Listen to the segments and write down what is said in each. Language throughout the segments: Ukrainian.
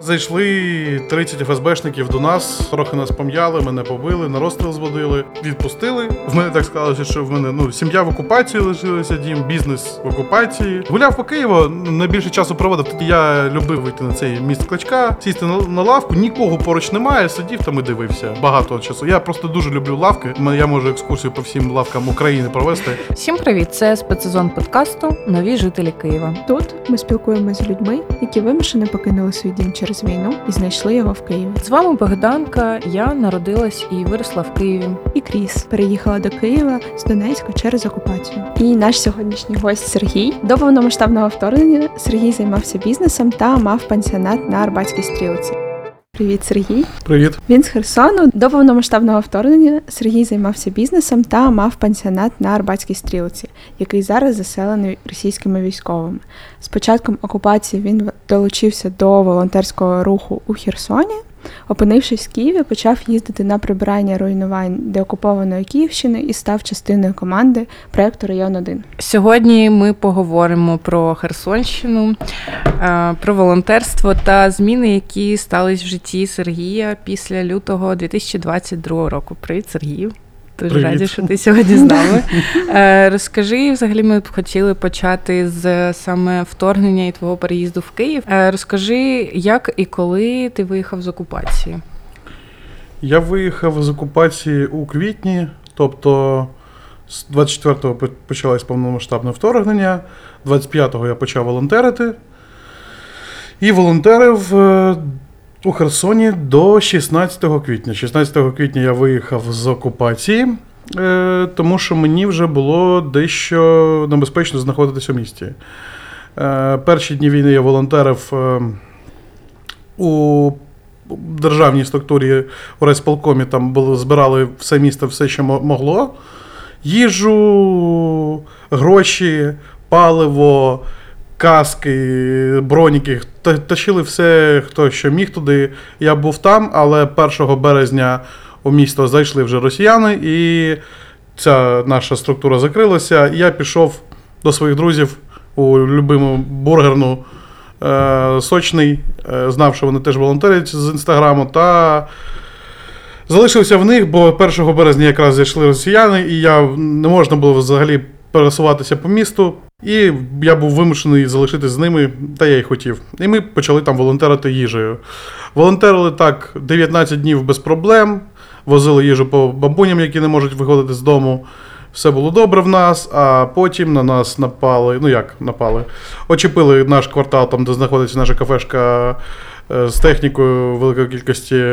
Зайшли 30 ФСБшників до нас, трохи нас пом'яли, мене побили, на розстріл зводили, відпустили. В мене так склалося, що в мене ну сім'я в окупації лишилася, дім, бізнес в окупації. Гуляв по Києву, найбільше часу проводив. Тоді я любив вийти на цей міст клачка, сісти на, на лавку. Нікого поруч немає, сидів там і дивився. Багато часу. Я просто дуже люблю лавки. Я можу екскурсію по всім лавкам України провести. Всім привіт! Це спецсезон подкасту Нові жителі Києва. Тут ми спілкуємося з людьми, які вимушено покинули свій дім через війну і знайшли його в Києві. З вами Богданка. Я народилась і виросла в Києві. І Кріс переїхала до Києва з Донецька через окупацію. І наш сьогоднішній гость Сергій. До повномасштабного вторгнення Сергій займався бізнесом та мав пансіонат на Арбатській стрілці. Привіт, Сергій. Привіт. Він з Херсону. До повномасштабного вторгнення Сергій займався бізнесом та мав пансіонат на Арбатській стрілці, який зараз заселений російськими військовими. З початком окупації він долучився до волонтерського руху у Херсоні. Опинившись в Києві, почав їздити на прибирання руйнувань деокупованої Київщини і став частиною команди проекту Район 1 Сьогодні ми поговоримо про Херсонщину, е, про волонтерство та зміни, які стались в житті Сергія після лютого 2022 року. Привіт, Сергію. Дуже Привіт. раді, що ти сьогодні з нами. Е, Розкажи, взагалі, ми б хотіли почати з саме вторгнення і твого переїзду в Київ. Е, Розкажи, як і коли ти виїхав з окупації? Я виїхав з окупації у квітні, тобто з 24-го почалось повномасштабне вторгнення, 25-го я почав волонтерити. І волонтерив е, у Херсоні до 16 квітня. 16 квітня я виїхав з окупації, е, тому що мені вже було дещо небезпечно знаходитися в місті. Е, Перші дні війни я волонтерив е, у державній структурі у райсполкомі там було, збирали все місто, все, що могло. Їжу, гроші, паливо, каски, броніки. Тащили все, хто що міг туди. Я був там, але 1 березня у місто зайшли вже росіяни, і ця наша структура закрилася. Я пішов до своїх друзів у любиму бургерну е, сочний, е, знав, що вони теж волонтерять з інстаграму, та залишився в них, бо 1 березня якраз зайшли росіяни, і я не можна було взагалі пересуватися по місту. І я був вимушений залишитись з ними, та я й хотів. І ми почали там волонтерити їжею. Волонтерили так 19 днів без проблем, возили їжу по бабуням, які не можуть виходити з дому. Все було добре в нас, а потім на нас напали. Ну як напали? Очепили наш квартал, там, де знаходиться наша кафешка е, з технікою великої кількості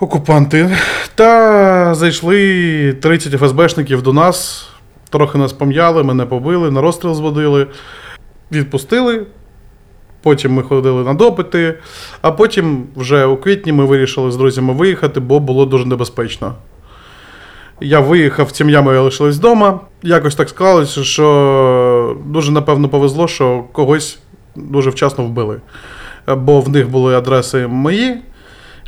окупанти. Та зайшли 30 ФСБшників до нас, трохи нас пом'яли, мене побили, на розстріл зводили, відпустили. Потім ми ходили на допити, а потім вже у квітні ми вирішили з друзями виїхати, бо було дуже небезпечно. Я виїхав, сім'я моя лишилась вдома. Якось так склалося, що дуже напевно повезло, що когось дуже вчасно вбили. Бо в них були адреси мої,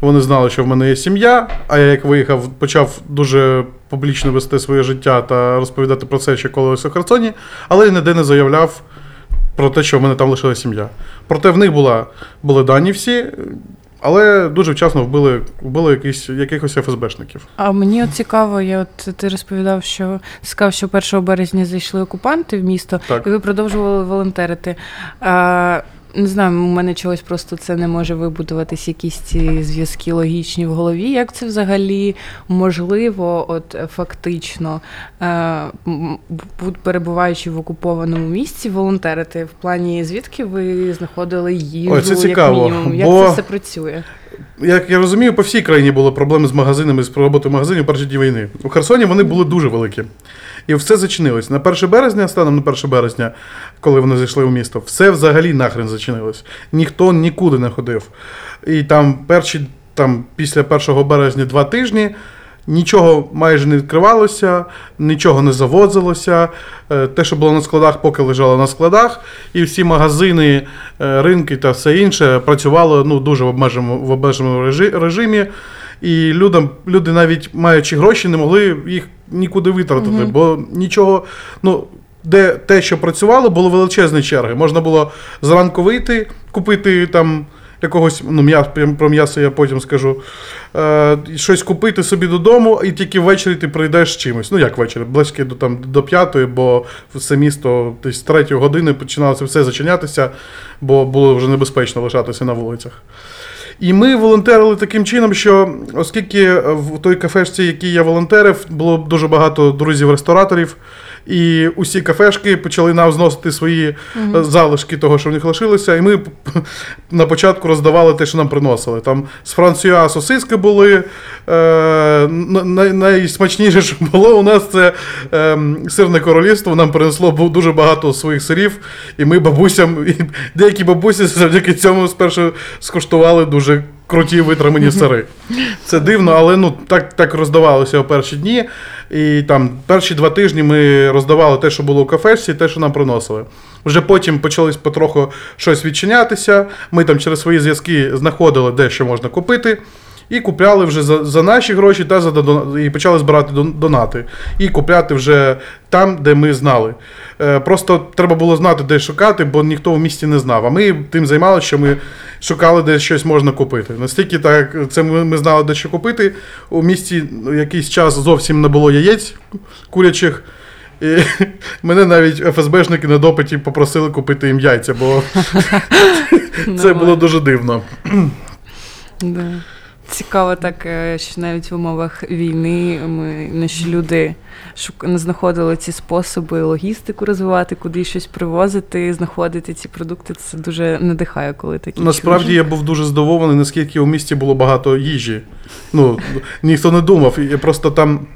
вони знали, що в мене є сім'я. А я як виїхав, почав дуже публічно вести своє життя та розповідати про це, що коли ось у Херсоні, але ніде не заявляв про те, що в мене там лишилася сім'я. Проте в них була, були дані всі, але дуже вчасно вбили, вбили якісь, якихось ФСБшників. А мені от цікаво, я от ти розповідав, що сказав, що 1 березня зайшли окупанти в місто, Так. і ви продовжували волонтерити. А, не знаю, у мене чогось просто це не може вибудуватись, якісь ці зв'язки логічні в голові. Як це взагалі можливо, от фактично, е, перебуваючи в окупованому місці, волонтерити в плані звідки ви знаходили їжу, Ой, це як цікаво, мінімум? Як бо- це все працює? Як я розумію, по всій країні були проблеми з магазинами, з роботою магазинів перші дні війни. У Херсоні вони були дуже великі. І все зачинилось. На 1 березня, станом на 1 березня, коли вони зайшли у місто, все взагалі нахрен зачинилось. Ніхто нікуди не ходив. І там перші, там, після 1 березня два тижні. Нічого майже не відкривалося, нічого не завозилося. Е, Те, що було на складах, поки лежало на складах, і всі магазини, е, ринки та все інше працювало ну, дуже в обмеженому, в обмеженому режимі. І людям, люди, навіть маючи гроші, не могли їх нікуди витратити, Мгм. бо нічого, ну. Де те, що працювало, було величезні черги. Можна було зранку вийти, купити там якогось, ну, м'яс, прям про м'ясо я потім скажу. Е, щось купити собі додому, і тільки ввечері ти прийдеш чимось. Ну, як ввечері, близько до, там, до п'ятої, бо все місто десь з третьої години починалося все зачинятися, бо було вже небезпечно лишатися на вулицях. І ми волонтерили таким чином, що оскільки в той кафешці, якій я волонтерив, було дуже багато друзів-рестораторів, і усі кафешки почали нам зносити свої е, залишки того, що в них лишилося. І ми на початку роздавали те, що нам приносили. Там з Франсуа сосиски були. Е, най- найсмачніше, що було у нас, це е, сирне королівство. Нам принесло дуже багато своїх сирів, і ми бабусям, і деякі бабусі завдяки цьому спершу скуштували дуже круті витримані сири. Це дивно, але ну так, так роздавалося у перші дні. І там перші два тижні ми роздавали те, що було у кафешці, те, що нам приносили. Вже потім почалось потроху щось відчинятися. Ми там через свої зв'язки знаходили, де що можна купити. І купляли вже за, за наші гроші та за дон- і почали збирати донати. І купляти вже там, де ми знали. Е, просто треба було знати, де шукати, бо ніхто в місті не знав. А ми тим займалися, що ми шукали, де щось можна купити. Настільки так, це ми, ми знали, де що купити. У місті ну, якийсь час зовсім не було яєць курячих. І мене навіть ФСБшники на допиті попросили купити їм яйця, бо це було дуже дивно. Цікаво так, е, що навіть в умовах війни ми наші люди не знаходили ці способи логістику розвивати, куди щось привозити, знаходити ці продукти. Це дуже надихає, коли такі Насправді чужі. я був дуже здивований, наскільки у місті було багато їжі. Ну, ніхто не думав. Я просто там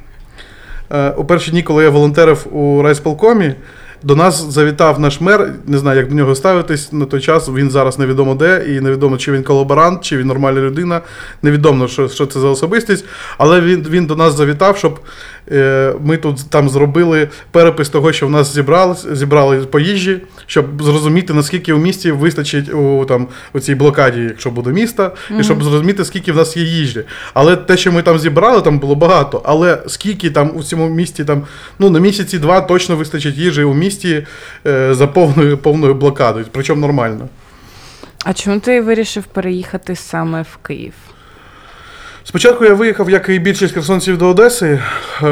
е, у перші дні, коли я волонтерив у райсполкомі, до нас завітав наш мер. Не знаю, як до нього ставитись на той час. Він зараз невідомо де, і невідомо, чи він колаборант, чи він нормальна людина. Невідомо, що, що це за особистість. Але він, він до нас завітав, щоб ми тут там зробили перепис того, що в нас зібрали, зібрали по їжі, щоб зрозуміти, наскільки у місті вистачить у, там, у цій блокаді, якщо буде місто, і щоб зрозуміти, скільки в нас є їжі. Але те, що ми там зібрали, там було багато. Але скільки там у цьому місті, там, ну, на місяці два точно вистачить їжі у місті е, за повною, повною блокадою, причому нормально. А чому ти вирішив переїхати саме в Київ? Спочатку я виїхав, як і більшість херсонців до Одеси, е,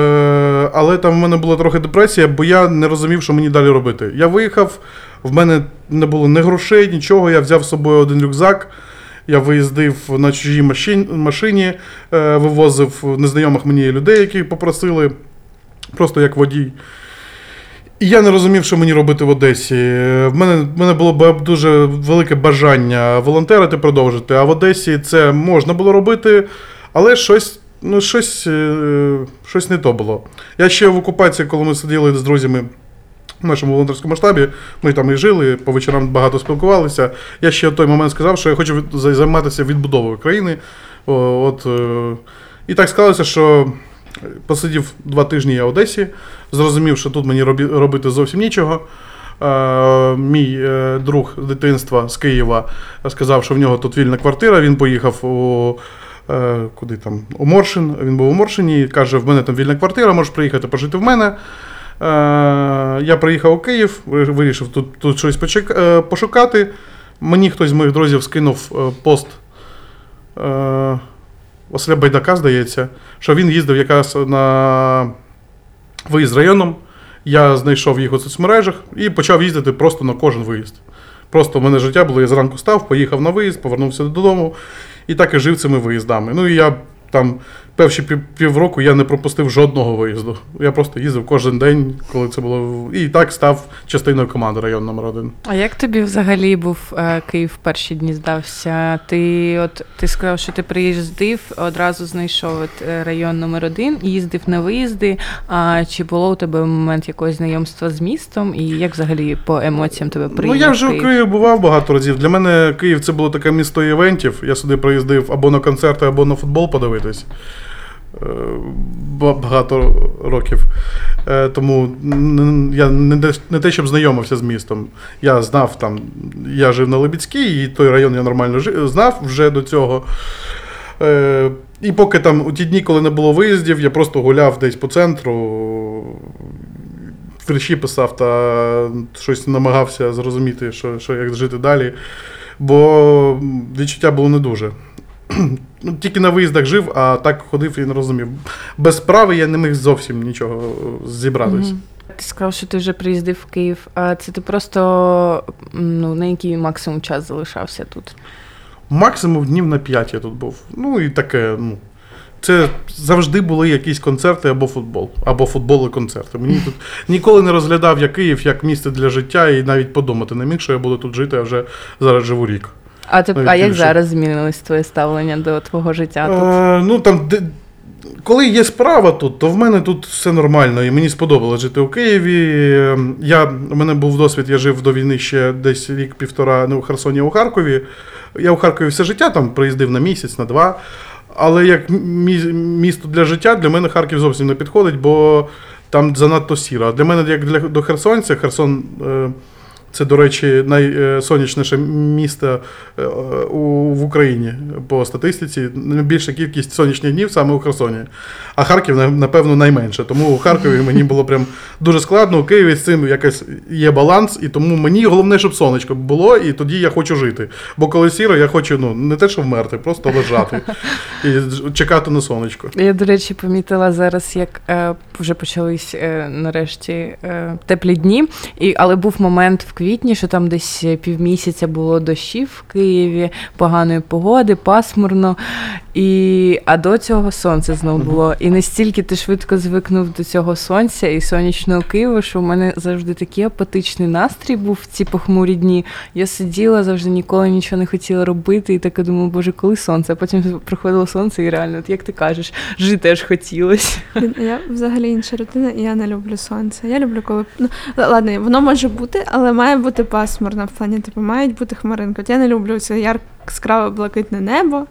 але там в мене була трохи депресія, бо я не розумів, що мені далі робити. Я виїхав, в мене не було ні грошей, нічого. Я взяв з собою один рюкзак. Я виїздив на чужій машині, е, вивозив незнайомих мені людей, які попросили, просто як водій. І я не розумів, що мені робити в Одесі. В мене, в мене було б дуже велике бажання волонтерити, продовжити. А в Одесі це можна було робити, але щось, ну, щось, е, щось не то було. Я ще в окупації, коли ми сиділи з друзями в нашому волонтерському штабі, ми там і жили, по вечорам багато спілкувалися. Я ще в той момент сказав, що я хочу займатися відбудовою країни. От, е, і так склалося, що посидів два тижні я в Одесі, зрозумів, що тут мені робити зовсім нічого. Е, мій друг дитинства з Києва сказав, що в нього тут вільна квартира. Він поїхав у. Е, Куди там? У Моршин. Він був у Моршині каже: в мене там вільна квартира, можеш приїхати пожити в мене. Е, Я приїхав у Київ, вирішив тут, тут щось е, пошукати. Мені хтось з моїх друзів скинув пост Василя Байдака, здається, що він їздив якраз на виїзд районом. Я знайшов їх у соцмережах і почав їздити просто на кожен виїзд. Просто в мене життя було, я зранку став, поїхав на виїзд, повернувся додому і так і жив цими виїздами. Ну і я там перші пів, півроку я не пропустив жодного виїзду. Я просто їздив кожен день, коли це було. І так став частиною команди район номер один. А як тобі взагалі був е, Київ в перші дні здався? Ти от ти сказав, що ти приїздив, одразу знайшов от, е, район номер один, їздив на виїзди. А чи було у тебе момент якогось знайомства з містом? І як взагалі по емоціям тебе Ну, я вже в Києві бував багато разів. Для мене Київ це було таке місто івентів. Я сюди приїздив або на концерти, або на футбол подивитись. Е, ба- Багато років. Е, Тому я не те- щоб знайомився з містом. Я знав там, я жив на Лебідській, і той район я нормально знав вже до цього. Е, І поки там у ті дні, коли не було виїздів, я просто гуляв десь по центру, вірші писав та щось намагався зрозуміти, що, що як жити далі. бо відчуття було не дуже. Ну, тільки на виїздах жив, а так ходив і не розумів. Без справи я не міг зовсім нічого е, зібратись. Мгм. Ти сказав, що ти вже приїздив в Київ. А це ти просто ну, на який максимум час залишався тут? Максимум днів на 5 я тут був. Ну і таке, ну. Це завжди були якісь концерти або футбол, або футбол і концерти. Мені тут ніколи не розглядав я Київ як місце для життя і навіть подумати не міг, що я буду тут жити, а вже зараз живу рік. А, ти, а як зараз змінилось твоє ставлення до твого життя тут? Е, ну там, де, коли є справа тут, то в мене тут все нормально, і мені сподобалось жити у Києві. Е, Я, у мене був досвід, я жив до війни ще десь рік-півтора не у Херсоні, а у Харкові. Я у Харкові все життя там приїздив на місяць, на два. Але як місто для життя, для мене Харків зовсім не підходить, бо там занадто сіро. А для мене, як для до Херсонця, Херсон. Е, це, до речі, найсонячніше місто е, в Україні по статистиці. Найбільша кількість сонячних днів саме у Херсоні. А Харків, напевно, найменше. Тому у Харкові мені було прям дуже складно. У Києві з цим якось є баланс, і тому мені головне, щоб сонечко було, і тоді я хочу жити. Бо коли сіро, я хочу ну, не те, що вмерти, просто лежати і чекати на сонечко. Я, до речі, помітила зараз, як е, вже почались е, нарешті е, теплі дні. І, але був момент в квітні, що там десь півмісяця було дощів в Києві, поганої погоди, пасмурно. І, а до цього сонце знов було. І настільки ти швидко звикнув до цього сонця і сонячного Києва, що в мене завжди такий апатичний настрій був в ці похмурі дні. Я сиділа, завжди ніколи нічого не хотіла робити, і так думала, боже, коли сонце? А потім приходило сонце, і реально, от як ти кажеш, жити аж хотілося. Я взагалі інша людина, і я не люблю сонце. Я люблю, коли ну ладно, воно може бути, але має бути пасмурно в плані, типу, мають бути хмаринки. От я не люблю це яскраве блакитне небо.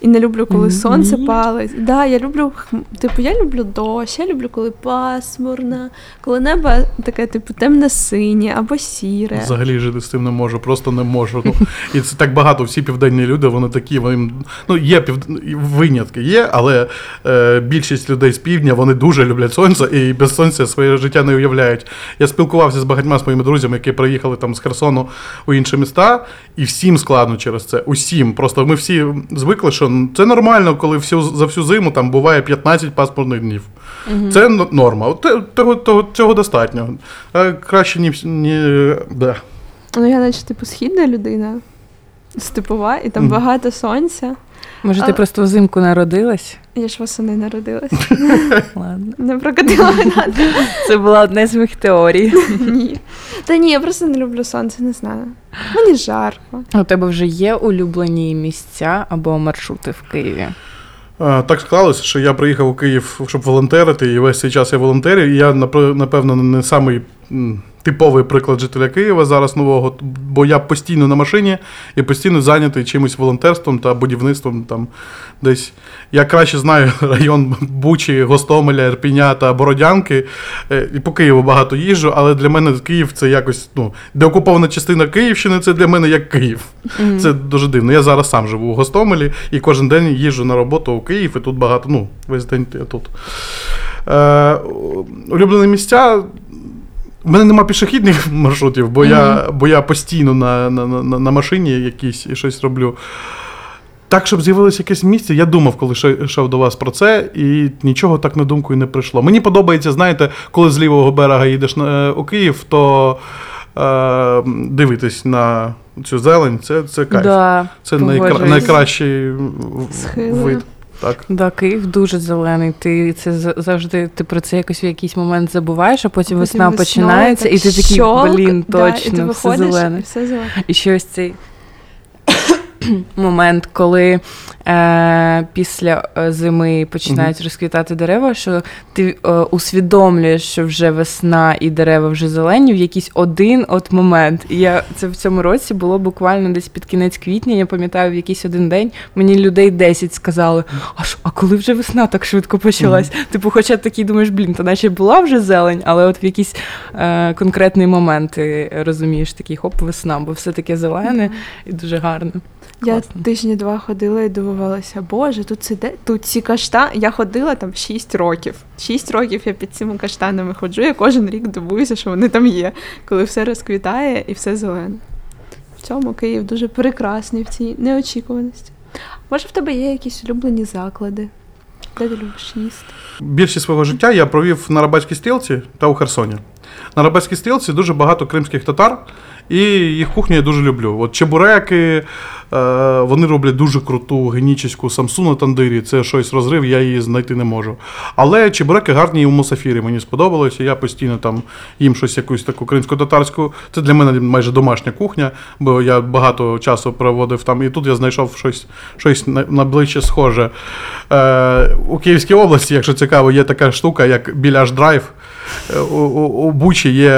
І не люблю, коли Ні. сонце палить. Да, я люблю типу, я люблю дощ, я люблю, коли пасмурно, коли небо таке, типу, темне-синє або сіре. Взагалі жити з цим не можу, просто не можу. Ну, і це так багато. Всі південні люди, вони такі, вони, ну, є пів... винятки, є, але е, більшість людей з півдня вони дуже люблять сонце і без сонця своє життя не уявляють. Я спілкувався з багатьма своїми друзями, які приїхали там з Херсону у інші міста, і всім складно через це. Усім. Просто ми всі звикли, що це нормально, коли всю, за всю зиму там буває 15 паспортних днів. Це норма. Того, того, цього достатньо. А краще ні, ні, да. Ну, я наче, типу, східна людина, степова, і там Мгм. багато сонця. Може, ти Але- просто взимку народилась? Я ж восени народилась. Ладно. Не прокатила мене. Це була одна з моїх теорій. Ні. Та ні, я просто не люблю сонце, не знаю. Мені жарко. У тебе вже є улюблені місця або маршрути в Києві? Е, Так склалося, що я приїхав у Київ, щоб волонтерити, і весь цей час я волонтерю. І я, напр- напевно, не самий м, типовий приклад жителя Києва зараз нового, бо я постійно на машині і постійно зайнятий чимось волонтерством та будівництвом там десь. Я краще знаю район Бучі, Гостомеля, Ірпіня та Бородянки. Е, І по Києву багато їжджу, але для мене Київ це якось, ну, деокупована частина Київщини, це для мене як Київ. Це дуже дивно. Я зараз сам живу у Гостомелі і кожен день їжджу на роботу у Київ, і тут багато, ну, весь день я тут. Е, улюблені місця. У мене нема пішохідних маршрутів, бо, я, бо я постійно на, на, на, на машині якісь і щось роблю. Так, щоб з'явилося якесь місце, я думав, коли йшов до вас про це, і нічого так на думку і не прийшло. Мені подобається, знаєте, коли з лівого берега їдеш на, у Київ, то е, дивитись на цю зелень, це, це кайф. Да, Це найкра... найкращий Схили. вид. Так. Да, Київ дуже зелений. Ти це завжди ти про це якось в якийсь момент забуваєш, а потім весна починається, так і ти такий, блін, да, і ти точно, все зелене. І все зелене. І ще ось цей момент, коли е, після е, зими починають розквітати дерева, що ти е, усвідомлюєш, що вже весна і дерева вже зелені в якийсь один от момент. І я це в цьому році було буквально десь під кінець квітня. Я пам'ятаю, в якийсь один день мені людей 10 сказали: а що, а коли вже весна так швидко почалась? Типу, хоча такий думаєш, блін, то наче була вже зелень, але от в якийсь е, конкретний момент ти розумієш такий хоп, весна, бо все таке зелене і дуже гарно. Я тижні два ходила і дивувалася, боже, тут це де тут ці каштани. Я ходила там 6 років. 6 років я під цими каштанами ходжу. Я кожен рік дивуюся, що вони там є, коли все розквітає і все зелене. в цьому Київ дуже прекрасний в цій неочікуваності. Може, в тебе є якісь улюблені заклади, де ти любиш їсти? Більшість свого життя я провів на Рабатській стрілці та у Херсоні. На Рабатській стрілці дуже багато кримських татар, і їх кухню я дуже люблю. От чебуреки, вони роблять дуже круту генічеську самсу на тандирі. Це щось розрив, я її знайти не можу. Але чебуреки гарні і у мусафірі. Мені сподобалося. Я постійно там їм щось якусь таку кримсько-татарську. Це для мене майже домашня кухня, бо я багато часу проводив там. І тут я знайшов щось, щось на- найближче схоже. Е, у Київській області, якщо цікаво, є така штука, як біляш драйв. Е, У, у, Бучі є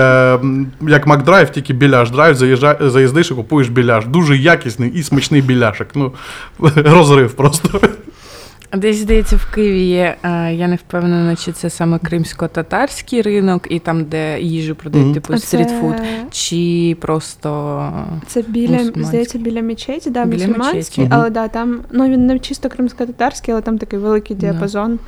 як Макдрайв, тільки біляш драйв, заїжджа, заїздиш і купуєш біляш. Дуже якісний і смачний біляшок. Ну, розрив просто. Десь здається, в Києві є. е, Я не впевнена, чи це саме кримсько-татарський ринок, і там, де їжу продають, Мгм. типу стрітфуд, чи просто Це біля, Мусульманський. здається, біля мечеті, да, Біля мусульманський, мечеті. але да, там, ну він не чисто кримсько-татарський, але там такий великий діапазон.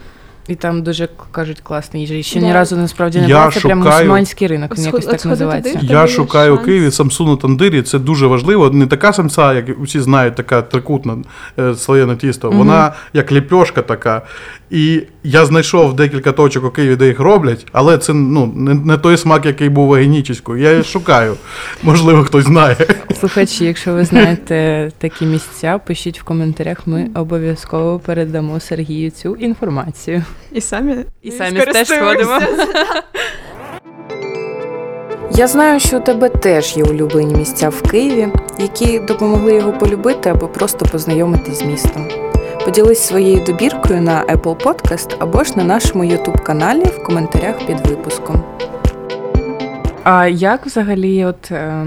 І там дуже кажуть класна їжа. І ще Да. ні разу насправді не Я була. Це прям шукаю- мусульманський ринок, він Сход- якось так сходити називається. туди? Я шукаю у шанс. Києві самсу на тандирі, це дуже важливо. Не така самса, як усі знають, така трикутна е, слоєне тісто. Вона як ліпьошка така. І я знайшов декілька точок у Києві, де їх роблять, але це ну, не, не той смак, який був у Генічеську. Я її шукаю. Можливо, хтось знає. Слухачі, якщо ви знаєте такі місця, пишіть в коментарях. Ми обов'язково передамо Сергію цю інформацію. І самі, І самі теж сходимо. Я знаю, що у тебе теж є улюблені місця в Києві, які допомогли його полюбити або просто познайомитись з містом. Поділись своєю добіркою на Apple Podcast або ж на нашому YouTube каналі в коментарях під випуском. А як взагалі, от е,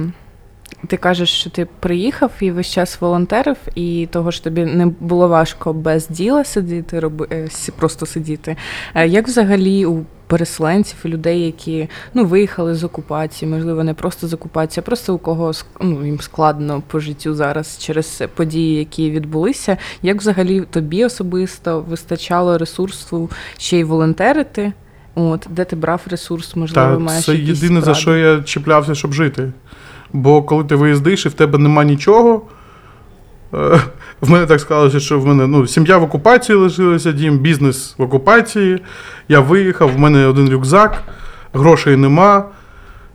ти кажеш, що ти приїхав і весь час волонтерив, і того ж тобі не було важко без діла сидіти, роби, е, просто сидіти. Е, Як взагалі у переселенців і людей, які ну, виїхали з окупації, можливо, не просто з окупації, а просто у кого ну, їм складно по життю зараз через події, які відбулися. Як взагалі тобі особисто вистачало ресурсу ще й волонтерити? От, де ти брав ресурс, можливо, Та маєш це єдине, за що я чіплявся, щоб жити. Бо коли ти виїздиш і в тебе нема нічого. е, В мене так склалося, що в мене ну, сім'я в окупації лишилася, дім, бізнес в окупації. Я виїхав, в мене один рюкзак, грошей нема, е,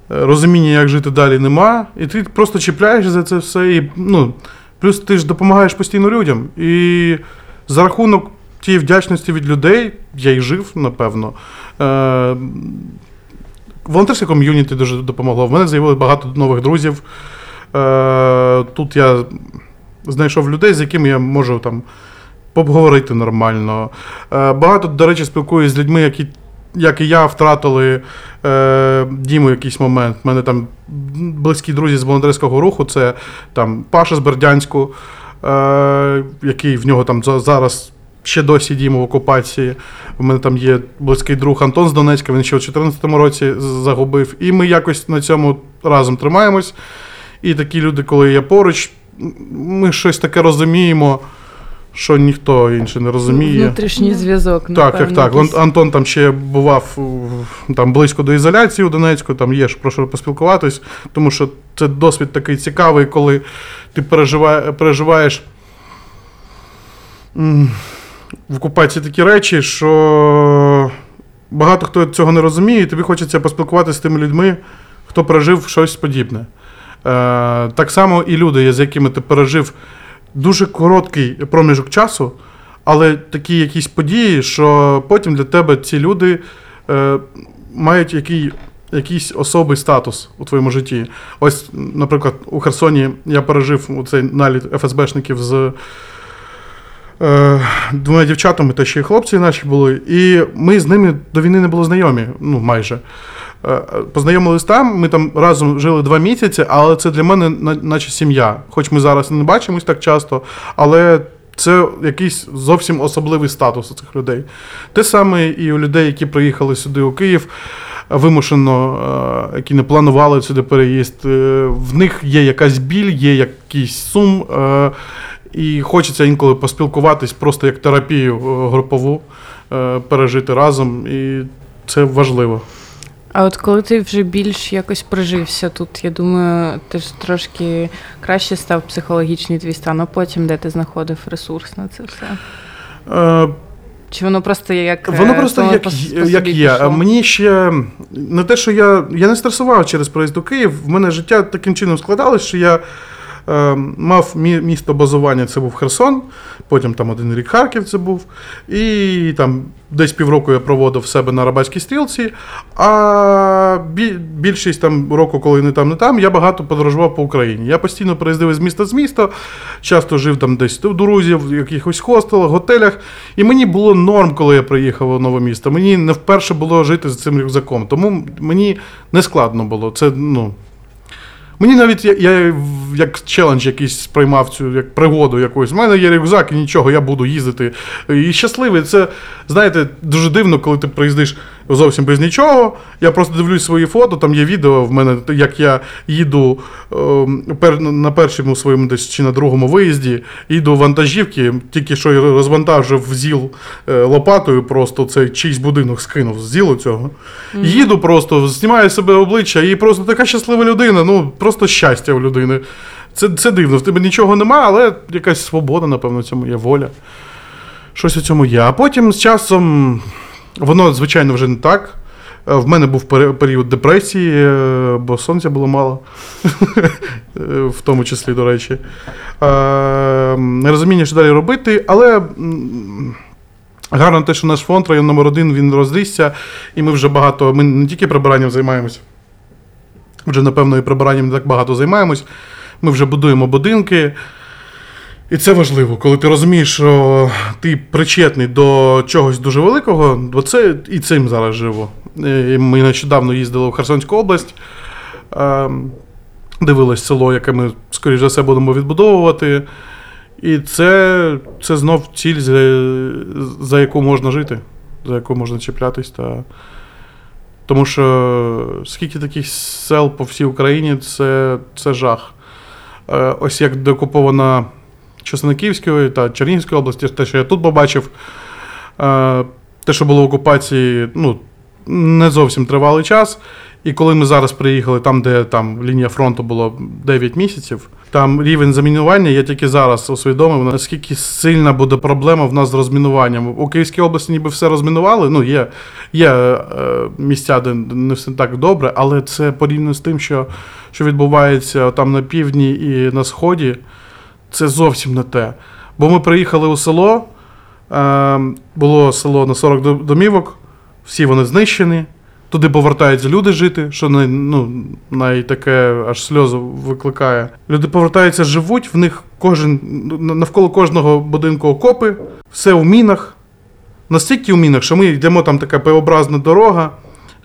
розуміння, як жити далі, нема. І ти просто чіпляєш за це все. І, ну, плюс ти ж допомагаєш постійно людям. І за рахунок тієї вдячності від людей я й жив, напевно. Волонтерське ком'юніті дуже допомогло. В мене з'явилося багато нових друзів. Е, тут я знайшов людей, з якими я можу там поговорити нормально. Е, багато, до речі, спілкуюся з людьми, які, як і я, втратили е, дім якийсь момент. У мене там близькі друзі з волонтерського руху, це там Паша з Бердянську, е, який в нього там зараз. Ще досі дім в окупації. У мене там є близький друг Антон з Донецька, він ще у 2014 році загубив. І ми якось на цьому разом тримаємось. І такі люди, коли я поруч, ми щось таке розуміємо, що ніхто інший не розуміє. Внутрішній зв'язок. Так, так, так. Якийсь. Антон там ще бував там близько до ізоляції у Донецьку, там є ж про що поспілкуватись, тому що це досвід такий цікавий, коли ти переживає, переживаєш в окупації такі речі, що багато хто цього не розуміє, і тобі хочеться поспілкуватися з тими людьми, хто пережив щось подібне. Е, так само і люди, з якими ти пережив дуже короткий проміжок часу, але такі якісь події, що потім для тебе ці люди е, мають який, якийсь особий статус у твоєму житті. Ось, наприклад, у Херсоні я пережив цей наліт ФСБшників з двома дівчатами, та ще й хлопці наші були, і ми з ними до війни не були знайомі, ну майже. Е, Познайомились там, ми там разом жили два місяці, але це для мене наче сім'я. Хоч ми зараз не бачимось так часто, але це якийсь зовсім особливий статус у цих людей. Те саме і у людей, які приїхали сюди у Київ вимушено, е, які не планували сюди переїзд. Е, В них є якась біль, є якийсь сум, е, і хочеться інколи поспілкуватись просто як терапію е, групову, е, пережити разом, і це важливо. А от коли ти вже більш якось прижився тут, я думаю, ти ж трошки краще став психологічний твій стан, а потім де ти знаходив ресурс на це все? Е, Чи воно просто як Воно е, просто як, по- по як є. пішло? Мені ще не те, що я, я не стресував через проїзд у Київ. В мене життя таким чином складалось, що я мав місто базування, це був Херсон, потім там один рік Харків це був. І там десь півроку я проводив себе на Рабатській стрілці. А більшість там року, коли не там, не там, я багато подорожував по Україні. Я постійно переїздив із міста з міста, часто жив там десь у друзів, в якихось хостелах, готелях. І мені було норм, коли я приїхав у нове місто. Мені не вперше було жити з цим рюкзаком. Тому мені не складно було. Це, ну. Мені навіть я, я в- як челендж якийсь сприймав цю як пригоду якусь. У мене є рюкзак і нічого, я буду їздити. І щасливий. Це, знаєте, дуже дивно, коли ти приїздиш зовсім без нічого. Я просто дивлюсь свої фото, там є відео в мене, як я їду ем, на першому своєму десь чи на другому виїзді, їду в вантажівки, тільки що розвантажив ЗІЛ е, лопатою, просто цей чийсь будинок скинув з ЗІЛу цього. Їду просто, знімаю себе обличчя і просто така щаслива людина. Ну, просто щастя у людини. Це, це дивно. В тебе нічого нема, але якась свобода, напевно, в цьому є воля. Щось у цьому є. А потім з часом воно, звичайно, вже не так. Е, В мене був період депресії, е, бо сонця було мало, в тому числі, до речі. Е, Нерозуміння, що далі робити, але гарно те, що наш фонд район номер один він розрісся, і ми вже багато, ми не тільки прибиранням займаємось, вже, напевно, і прибиранням не так багато займаємось. Ми вже будуємо будинки. І це важливо, коли ти розумієш, що ти причетний до чогось дуже великого, бо це і цим зараз живо. І Ми нещодавно їздили в Херсонську область, ем, дивились село, яке ми, скоріш за все, будемо відбудовувати. І це, це знов ціль, за яку можна жити, за яку можна чіплятись. Та... Тому що скільки таких сел по всій Україні, це, це жах. Е, Ось як деокупована частина Київської та Чернігівської області, те, що я тут побачив, е, те, що було в окупації, ну, не зовсім тривалий час. І коли ми зараз приїхали там, де там лінія фронту було 9 місяців, там рівень замінування, я тільки зараз усвідомив, наскільки сильна буде проблема в нас з розмінуванням. У Київській області ніби все розмінували. Ну, є, є е, місця, де не все так добре, але це порівняно з тим, що, що відбувається там на півдні і на сході, це зовсім не те. Бо ми приїхали у село, е, було село на 40 домівок, всі вони знищені. Туди повертаються люди жити, що най, ну, най таке аж сльози викликає. Люди повертаються, живуть, в них кожен, навколо кожного будинку окопи, все в мінах. Настільки в мінах, що ми йдемо там така П-образна дорога,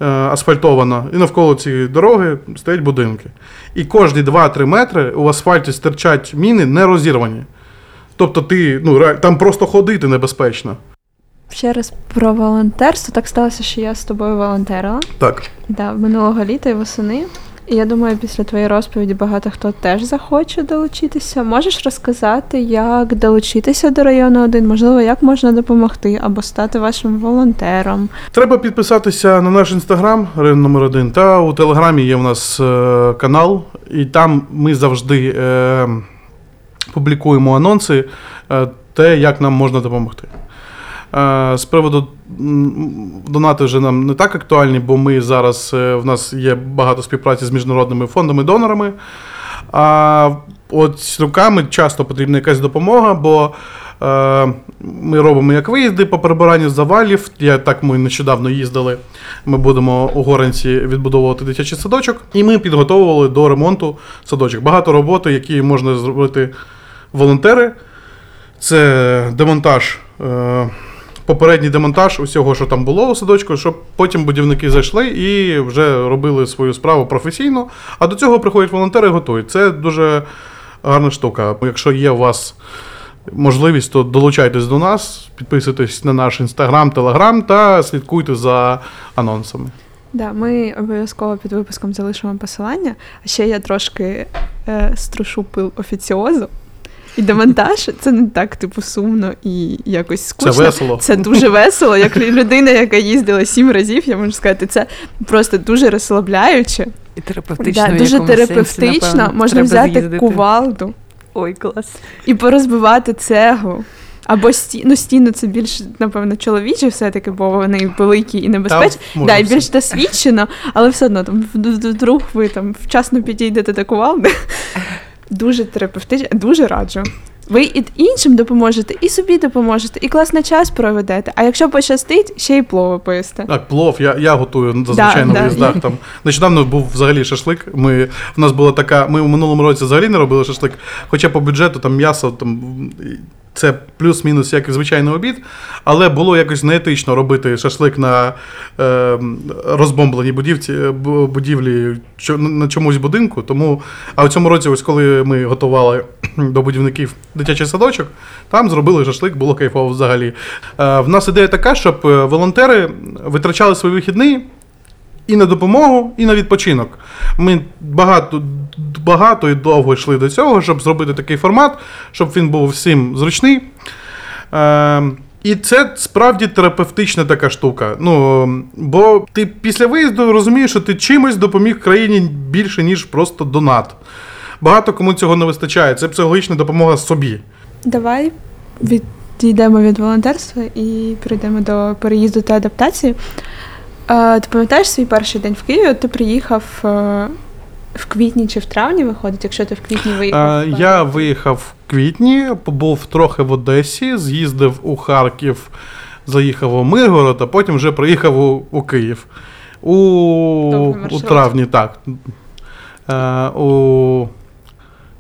е, асфальтована, і навколо цієї дороги стоять будинки. І кожні 2-3 метри у асфальті стирчать міни не розірвані. Тобто ти, ну, там просто ходити небезпечно. Ще раз про волонтерство. Так сталося, що я з тобою волонтерила Так. да, минулого літа і восени. І я думаю, після твоєї розповіді багато хто теж захоче долучитися. Можеш розказати, як долучитися до району 1, можливо, як можна допомогти або стати вашим волонтером. Треба підписатися на наш інстаграм район номер 1 та у Телеграмі є у нас е, канал, і там ми завжди е, публікуємо анонси, е, те, як нам можна допомогти. Е, з приводу донати вже нам не так актуальні, бо ми зараз е, в нас є багато співпраці з міжнародними фондами-донорами. А от з руками часто потрібна якась допомога, бо е, ми робимо як виїзди по прибиранню завалів. Я, так ми нещодавно їздили. Ми будемо у Горенці відбудовувати дитячий садочок, і ми підготовували до ремонту садочок. Багато роботи, які можна зробити волонтери. Це демонтаж. Попередній демонтаж усього, що там було у садочку, щоб потім будівники зайшли і вже робили свою справу професійно. А до цього приходять волонтери і готують. Це дуже гарна штука. Якщо є у вас можливість, то долучайтесь до нас, підписуйтесь на наш інстаграм, телеграм та слідкуйте за анонсами. Да, ми обов'язково під випуском залишимо посилання. А ще я трошки е, струшу пил офіціозу. І демонтаж це не так, типу, сумно і якось Це весело. Це дуже весело, як людина, яка їздила сім разів, я можу сказати, це просто дуже розслабляюче. І терапевтично. Да, дуже якомусь сенсі, терапевтично. напевно, Можна треба взяти з'їздити. кувалду Ой, клас. і порозбивати цеглу. Або сті... ну, стіну це більш, напевно, чоловічі все-таки, бо вони великі і небезпечні. Та, Да, і більш досвідчено, але все одно там вдруг ви там вчасно підійдете до кувалди. Дуже терапевтично, дуже раджу. Ви і іншим допоможете, і собі допоможете, і класний час проведете. А якщо пощастить, ще й плово поїсти. Так, плов, я, я готую зазвичай Да, на да. Там. Нещодавно був взагалі шашлик. Ми, в нас була така, ми у минулому році взагалі не робили шашлик, хоча по бюджету там м'ясо там, це плюс-мінус як і звичайний обід, але було якось неетично робити шашлик на е, розбомбленій будівці, будівлі чо- на чомусь будинку. Тому, а в цьому році, ось коли ми готували до будівників дитячий садочок, там зробили шашлик, було кайфово взагалі. Е, в нас ідея така, щоб е, волонтери витрачали свої вихідні і на допомогу, і на відпочинок. Ми багато, багато і довго йшли до цього, щоб зробити такий формат, щоб він був всім зручний. Е, і це справді терапевтична така штука. Ну, бо ти після виїзду розумієш, що ти чимось допоміг країні більше, ніж просто донат. Багато кому цього не вистачає. Це психологічна допомога собі. Давай відійдемо від волонтерства і перейдемо до переїзду та адаптації. Ти пам'ятаєш свій перший день в Києві? Ти приїхав е, в квітні чи в травні виходить, якщо ти в квітні виїхав? Е, Я виїхав в квітні, побув трохи в Одесі, з'їздив у Харків, заїхав у Миргород, а потім вже приїхав у, у Київ. У, у травні, так. Е, у,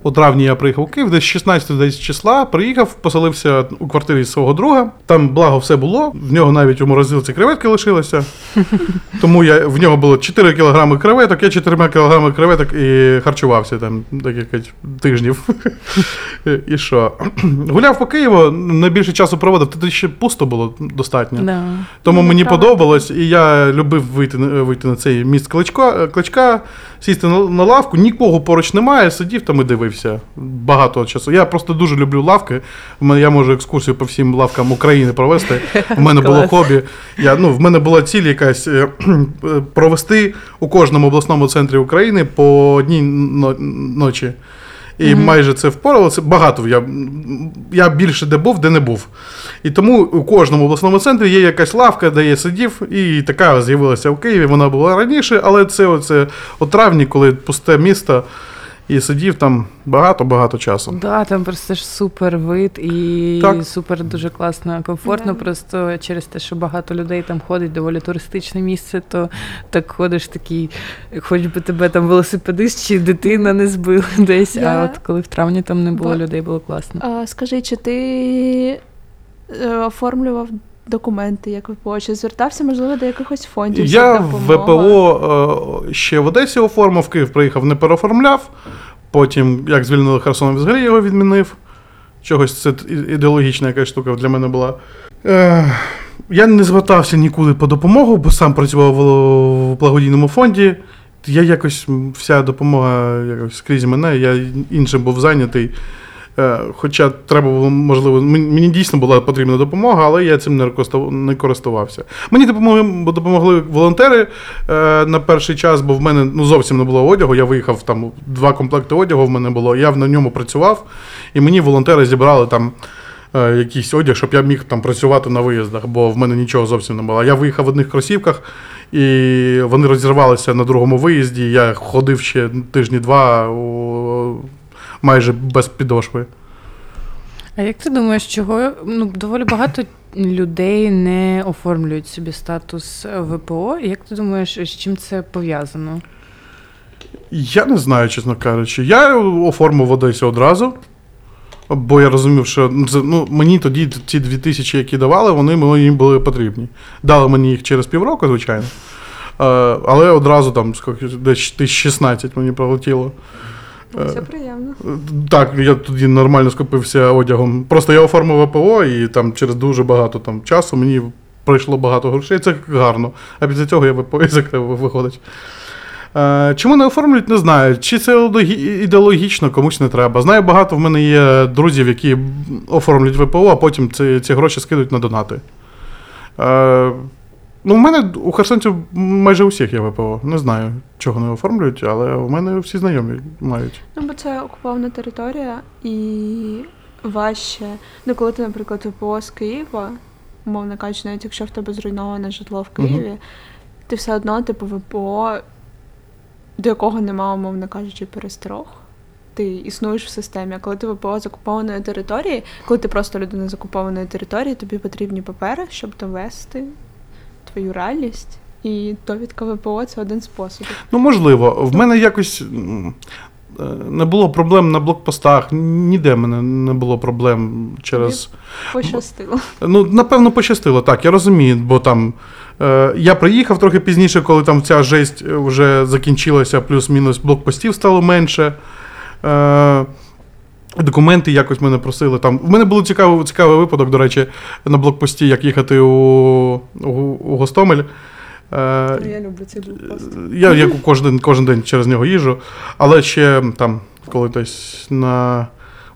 у травні я приїхав у Київ, десь 16 десь числа приїхав, поселився у квартирі свого друга. Там благо все було. В нього навіть у морозилці креветки лишилися. Тому я, в нього було 4 кілограми креветок, я 4 кілограми креветок і харчувався там декілька тижнів. І що? Гуляв по Києву, найбільше часу проводив, тоді ще пусто було достатньо. Да. Тому Ну, мені правда. подобалось, і я любив вийти, на- вийти на цей міст кличка, кличка сісти на, на лавку, нікого поруч немає, сидів там і дивився багато часу. Я просто дуже люблю лавки. Я можу екскурсію по всім лавкам України провести. У мене було хобі. Я, ну, в мене була ціль якась е, провести у кожному обласному центрі України по одній ночі. І Мгм. майже це впоралося. Багато я, я більше де був, де не був. І тому у кожному обласному центрі є якась лавка, де я сидів, і така з'явилася в Києві. Вона була раніше, але це оце у травні, коли пусте місто, і сидів там багато-багато часу. Да, там просто ж супер вид і Так. супер дуже класно, комфортно. Да. Просто через те, що багато людей там ходить, доволі туристичне місце, то так ходиш такий, хоч би тебе там велосипедист чи дитина не збила десь. Я- А от коли в травні там не було Бо- людей, було класно. А, скажи, чи ти е, оформлював документи як ВПО, чи звертався, можливо, до якихось фондів? Я в? ВПО е, ще в Одесі оформив, в Київ приїхав, не переоформляв. Потім, як звільнили Херсон, взагалі його відмінив. Чогось це ідеологічна якась штука для мене була. Е, я не звертався нікуди по допомогу, бо сам працював в благодійному фонді. Я якось вся допомога якось скрізь мене, я іншим був зайнятий. Е, Хоча треба було, можливо, мені дійсно була потрібна допомога, але я цим не користувався. Мені допомогли, допомогли волонтери е, на перший час, бо в мене ну, зовсім не було одягу. Я виїхав там два комплекти одягу в мене було. Я на ньому працював, і мені волонтери зібрали там. е, Якийсь одяг, щоб я міг там працювати на виїздах, бо в мене нічого зовсім не було. Я виїхав в одних кросівках, і вони розірвалися на другому виїзді. Я ходив ще тижні два майже без підошви. А як ти думаєш, чого ну доволі багато людей не оформлюють собі статус ВПО? Як ти думаєш, з чим це пов'язано? Я не знаю, чесно кажучи. Я оформив Одесі одразу, бо я розумів, що ну, ну, мені тоді ті дві тисячі, які давали, вони мені були потрібні. Дали мені їх через півроку, звичайно. Е, але одразу там скільки, десь тисяч 16 мені прилетіло. Це приємно. Так, я тоді нормально скупився одягом. Просто я оформив ВПО, і там через дуже багато там, часу мені прийшло багато грошей. Це гарно. А після цього я ВПО і закрив, виходить. Е, Чому не оформлюють, не знаю. Чи це ідеологічно, комусь не треба. Знаю, багато в мене є друзів, які оформлюють ВПО, а потім ці, ці гроші скидуть на донати. Ну, в мене у херсонців майже у всіх є ВПО. Не знаю, чого не оформлюють, але у мене всі знайомі мають. Ну, бо це окупована територія і важче. Ну, коли ти, наприклад, ВПО з Києва, умовно кажучи, навіть якщо в тебе зруйноване житло в. Києві, ти все одно, типу, ВПО, до якого немає, умовно кажучи, перестрог. Ти існуєш в системі, а коли ти ВПО з окупованої території, коли ти просто людина з окупованої території, тобі потрібні папери, щоб довести твою реальність. І довідка ВПО це один спосіб. Ну, можливо, в мене якось е, не було проблем на блокпостах. Ніде в мене не було проблем через. Пощастило. Ну, напевно, пощастило, так, я розумію, бо там. Е, я приїхав трохи пізніше, коли там ця жесть вже закінчилася, плюс-мінус блокпостів стало менше. Е, документи якось мене просили. Там. В мене був цікавий, цікавий випадок, до речі, на блокпості, як їхати у, у, у Гостомель. Е, Я люблю цей блокпост. я як кожен, кожен день через нього їжджу, але ще там, коли десь на,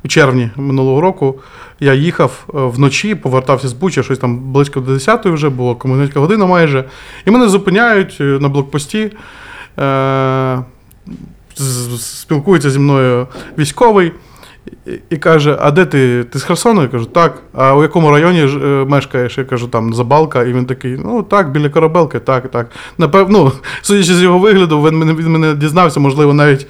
у червні минулого року я їхав е, вночі, повертався з Буча, щось там близько до 10 вже було, комендантська година майже. І мене зупиняють е, на блокпості. Е, спілкується зі мною військовий. І, каже: А де ти? Ти з Херсону? Я кажу, так. А у якому районі е, мешкаєш? Я кажу, там Забалка. І він такий, ну так, біля корабелки, так, так. Напевно, ну, судячи з його вигляду, він мене, він мене дізнався, можливо, навіть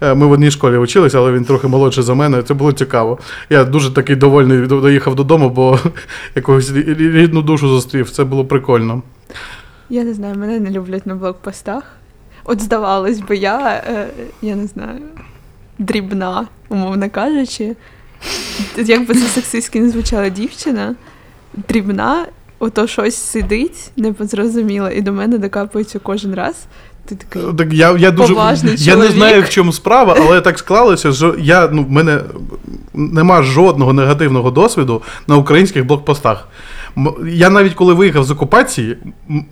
е, ми в одній школі вчилися, але він трохи молодший за мене. Це було цікаво. Я дуже такий довольний доїхав додому, бо якогось рі- рі- рідну душу зустрів. Це було прикольно. Я не знаю, мене не люблять на блокпостах. От здавалось би, я, е, я не знаю, дрібна, умовно кажучи. Як би це сексистськи не звучала дівчина, дрібна, ото щось сидить, непозрозуміло, і до мене докапується кожен раз. Ти такий. Так я, я дуже Поважний я не знаю, в чому справа, але так склалося, що я ну в мене нема жодного негативного досвіду на українських блокпостах. Я навіть коли виїхав з окупації,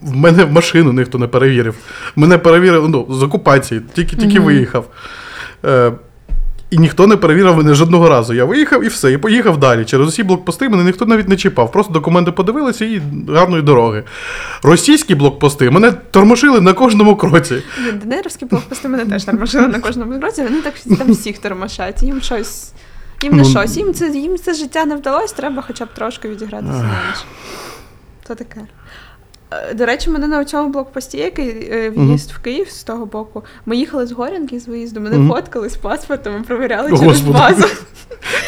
в мене машину ніхто не перевірив. Мене перевірили ну, з окупації, тільки, тільки Мгм. виїхав. Е, і ніхто не перевірив мене жодного разу. Я виїхав і все, і поїхав далі. Через усі блокпости мене ніхто навіть не чіпав. Просто документи подивилися і гарної дороги. Російські блокпости мене тормошили на кожному кроці. Ні, Денерівські блокпости мене теж тормошили на кожному році, вони так там всіх тормошать. Їм щось. Їм не Ну, щось, їм це, їм це життя не вдалося, треба хоча б трошки відігратися. Це таке. Е, До речі, мене на цьому блокпості, який е, в'їзд в Київ з того боку, ми їхали з Горянки з виїзду, мене Мгм. фоткали з паспортом провіряли О, через Господи. базу.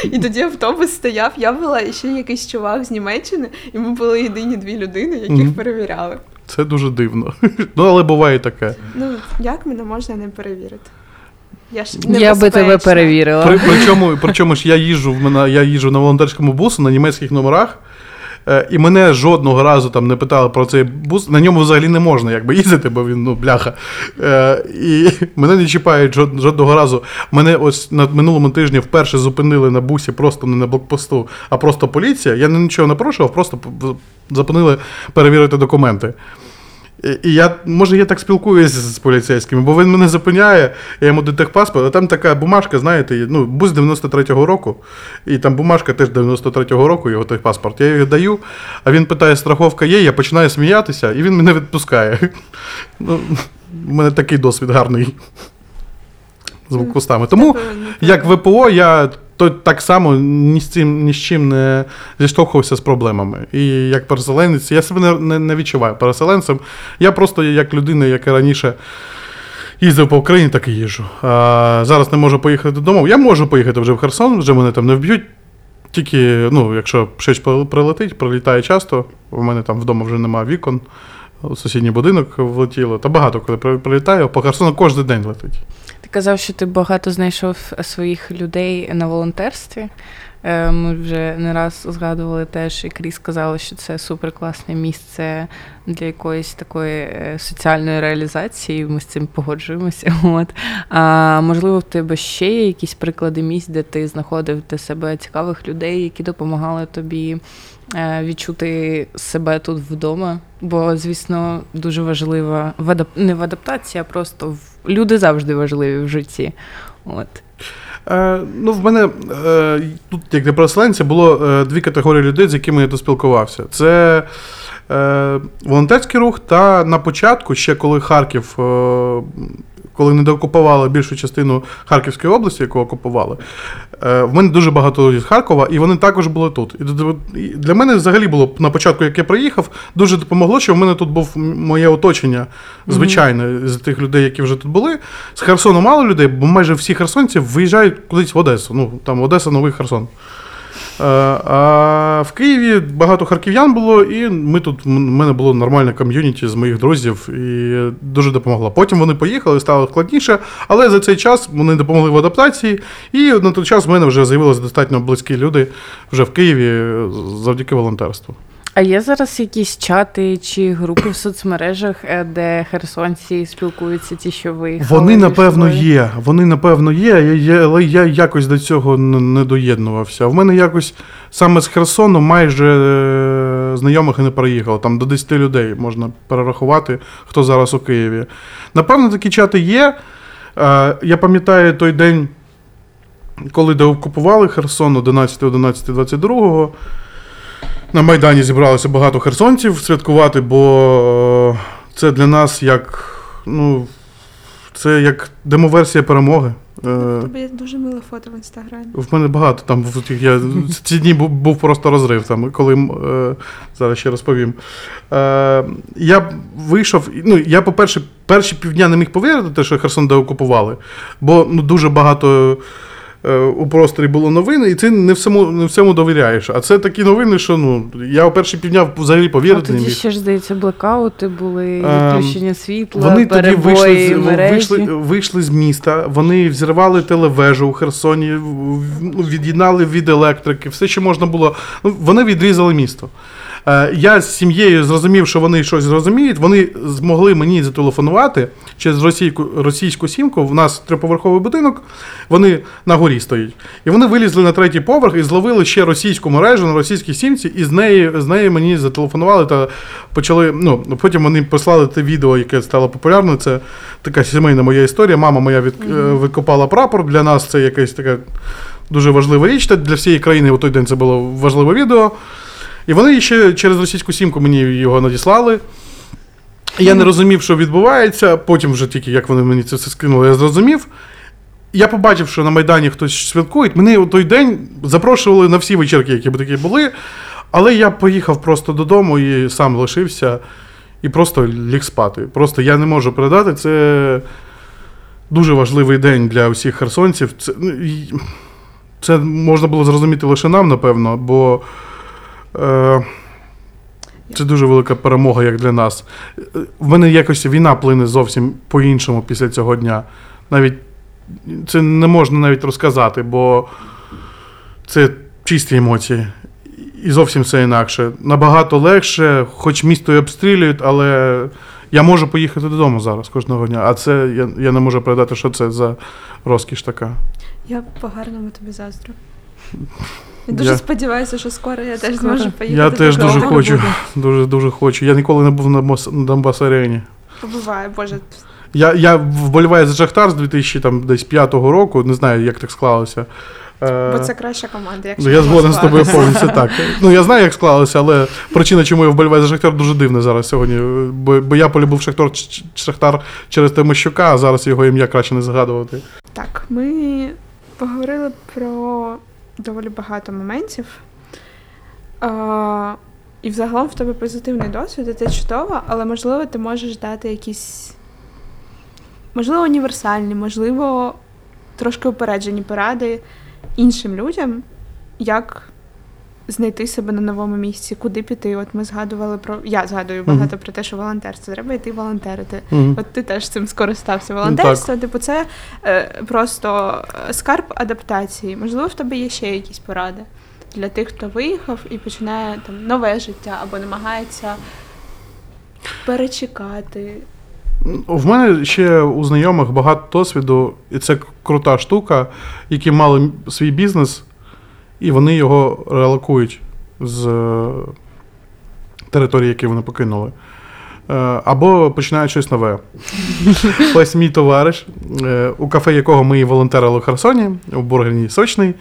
І тоді автобус стояв, я була і ще якийсь чувак з Німеччини, і ми були єдині дві людини, яких Мгм. перевіряли. Це дуже дивно. Ну, але буває таке. Ну, як мене можна не перевірити? Я ж Я би тебе перевірила. При, причому, причому ж я їжджу в мене, я їжджу на волонтерському бусу на німецьких номерах. Е, І мене жодного разу там не питали про цей бус. На ньому взагалі не можна якби їздити, бо він ну бляха. Е, і мене не чіпають жодного разу. Мене ось на минулому тижні вперше зупинили на бусі, просто не на блокпосту, а просто поліція. Я нічого не порушував, просто зупинили перевірити документи. І- я, може, я так спілкуюся з поліцейськими, бо він мене зупиняє, я йому до техпаспорт, а там така бумажка, знаєте, ну, бус 93-го року, і там бумажка теж 93-го року, його техпаспорт. Я її даю, а він питає, страховка є, я починаю сміятися, і він мене відпускає. Ну, у мене такий досвід гарний з блокпостами. Тому, як ВПО, я то так само ні з цим ні з чим не зіштовхувався з проблемами. І як переселенець, я себе не, не, не відчуваю переселенцем. Я просто як людина, яка раніше їздив по Україні, так і їжджу. А зараз не можу поїхати додому. Я можу поїхати вже в Херсон, вже мене там не вб'ють. Тільки, ну, якщо щось прилетить, прилітає часто. У мене там вдома вже немає вікон. Сусідній будинок влетіло. Та багато коли при- прилітає, по Херсону кожен день летить. Казав, що ти багато знайшов своїх людей на волонтерстві. Е, Ми вже не раз згадували теж, і Кріс сказала, що це суперкласне місце для якоїсь такої е, соціальної реалізації. Ми з цим погоджуємося. От. А можливо, в тебе ще є якісь приклади місць, де ти знаходив для себе цікавих людей, які допомагали тобі е, відчути себе тут вдома. Бо, звісно, дуже важлива в адап... не в адаптації, а просто в... люди завжди важливі в житті. От. Е, ну, в мене е, тут, як для переселенця, було е, дві категорії людей, з якими я тут спілкувався. Це е, волонтерський рух, та на початку, ще коли Харків, е, коли не доокупували більшу частину Харківської області, яку окупували, е, в мене дуже багато людей з Харкова, і вони також були тут. І для мене взагалі було на початку, як я приїхав, дуже допомогло, що в мене тут був моє оточення звичайне з тих людей, які вже тут були. З Херсону мало людей, бо майже всі херсонці виїжджають кудись в Одесу. Ну, там Одеса, Новий Херсон. Е, А в Києві багато харків'ян було, і ми тут, в мене було нормальне ком'юніті з моїх друзів, і дуже допомогло. Потім вони поїхали, стало складніше, але за цей час вони допомогли в адаптації, і на той час в мене вже з'явилися достатньо близькі люди вже в Києві е, завдяки волонтерству. А є зараз якісь чати чи групи в соцмережах, е, де херсонці спілкуються, ті, що виїхали? Вони, напевно, є. Вони, напевно, є, я- я- але я якось до цього не доєднувався. В мене якось саме з Херсону майже е, знайомих і не переїхало. Там до 10 людей можна перерахувати, хто зараз у Києві. Напевно, такі чати є. Е, Я пам'ятаю той день, коли деокупували Херсон 11, 11, 22 на Майдані зібралося багато херсонців святкувати, бо е, це для нас як. Ну, це як демоверсія перемоги. Е, Тобі є дуже миле фото в інстаграмі. В мене багато там я ці дні був, був просто розрив там, коли е, зараз ще розповім. Е, я вийшов. Ну, я, по-перше, перші півдня не міг повірити, те, що Херсон деокупували, бо ну, дуже багато. Е, У просторі було новини, і ти не всьому, не всьому довіряєш. А це такі новини, що ну, я у перші півдня взагалі повірити не тоді ще ж здається, блекаути були, Ем, відключення світла, Вони тоді вийшли, з- мережі. вийшли, вийшли з міста, вони взірвали телевежу у Херсоні, ну, від'єднали від електрики, все, що можна було. Ну, вони відрізали місто. Е, Я з сім'єю зрозумів, що вони щось зрозуміють. Вони змогли мені зателефонувати через російську, російську сімку. В нас триповерховий будинок, вони на горі стоять. І вони вилізли на третій поверх і зловили ще російську мережу на російській сімці, і з неї, з неї мені зателефонували та почали. Ну, потім вони послали те відео, яке стало популярним. Це така сімейна моя історія. Мама моя від, е, викопала прапор. Для нас це якась така дуже важлива річ. Для всієї країни у той день це було важливе відео. І вони ще через російську сімку мені його надіслали. Я не розумів, що відбувається. Потім, вже тільки як вони мені це все скинули, я зрозумів. Я побачив, що на Майдані хтось святкує. Мене у той день запрошували на всі вечірки, які б такі були. Але я поїхав просто додому і сам лишився і просто ліг спати. Просто я не можу передати. Це дуже важливий день для всіх херсонців. Це, ну, це можна було зрозуміти лише нам, напевно, бо це дуже велика перемога як для нас. Е, В мене якось війна плине зовсім по-іншому після цього дня. Навіть це не можна навіть розказати, бо це чисті емоції. І зовсім все інакше. Набагато легше, хоч місто і обстрілюють, але я можу поїхати додому зараз кожного дня. А це я, я не можу передати, що це за розкіш така. Я по-гарному тобі заздрю. Я дуже Я- сподіваюся, що скоро я теж Скоро. зможу поїхати. Я теж дуже хочу. Дуже дуже хочу. Я ніколи не був на Мос- на Донбас арені. Буває, боже. Я, я вболіваю за Шахтар з 2005 року, не знаю, як так склалося. Е, Бо це краща команда. Якщо Ну, я згоден з тобою повністю так. Ну я знаю, як склалося, але причина, чому я вболіваю за Шахтар, дуже дивна зараз сьогодні. Бо, бо я полюбив Шахтар, Шахтар через Тимощука, а зараз його ім'я краще не згадувати. Так, ми поговорили про доволі багато моментів. А, і взагалом в тебе позитивний досвід, і це чудово, але можливо ти можеш дати якісь, можливо, універсальні, можливо, трошки упереджені поради іншим людям, як знайти себе на новому місці, куди піти. От ми згадували про я згадую багато про те, що волонтерство. Треба йти волонтерити. Мгм. От ти теж цим скористався. Волонтерство, типу, це е, просто е, скарб адаптації. Можливо, в тебе є ще якісь поради для тих, хто виїхав і починає там нове життя або намагається перечекати. В мене ще у знайомих багато досвіду, і це крута штука, які мали свій бізнес, і вони його релокують з е, території, які вони покинули. Е, Або починають щось нове. Ось мій товариш, е, у кафе якого ми волонтерили у Херсоні, у бургерні Сочний.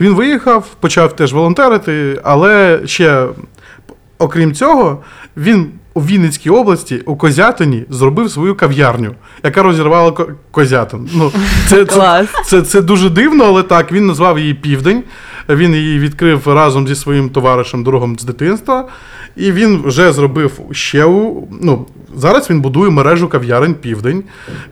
Він виїхав, почав теж волонтерити, але ще, окрім цього, він у Вінницькій області, у Козятині, зробив свою кав'ярню, яка розірвала ко- Козятин. Ну, це, це, Клас. це, це дуже дивно, але так, він назвав її Південь. Він її відкрив разом зі своїм товаришем, другом з дитинства. І він вже зробив ще у. Ну, зараз він будує мережу кав'ярень Південь.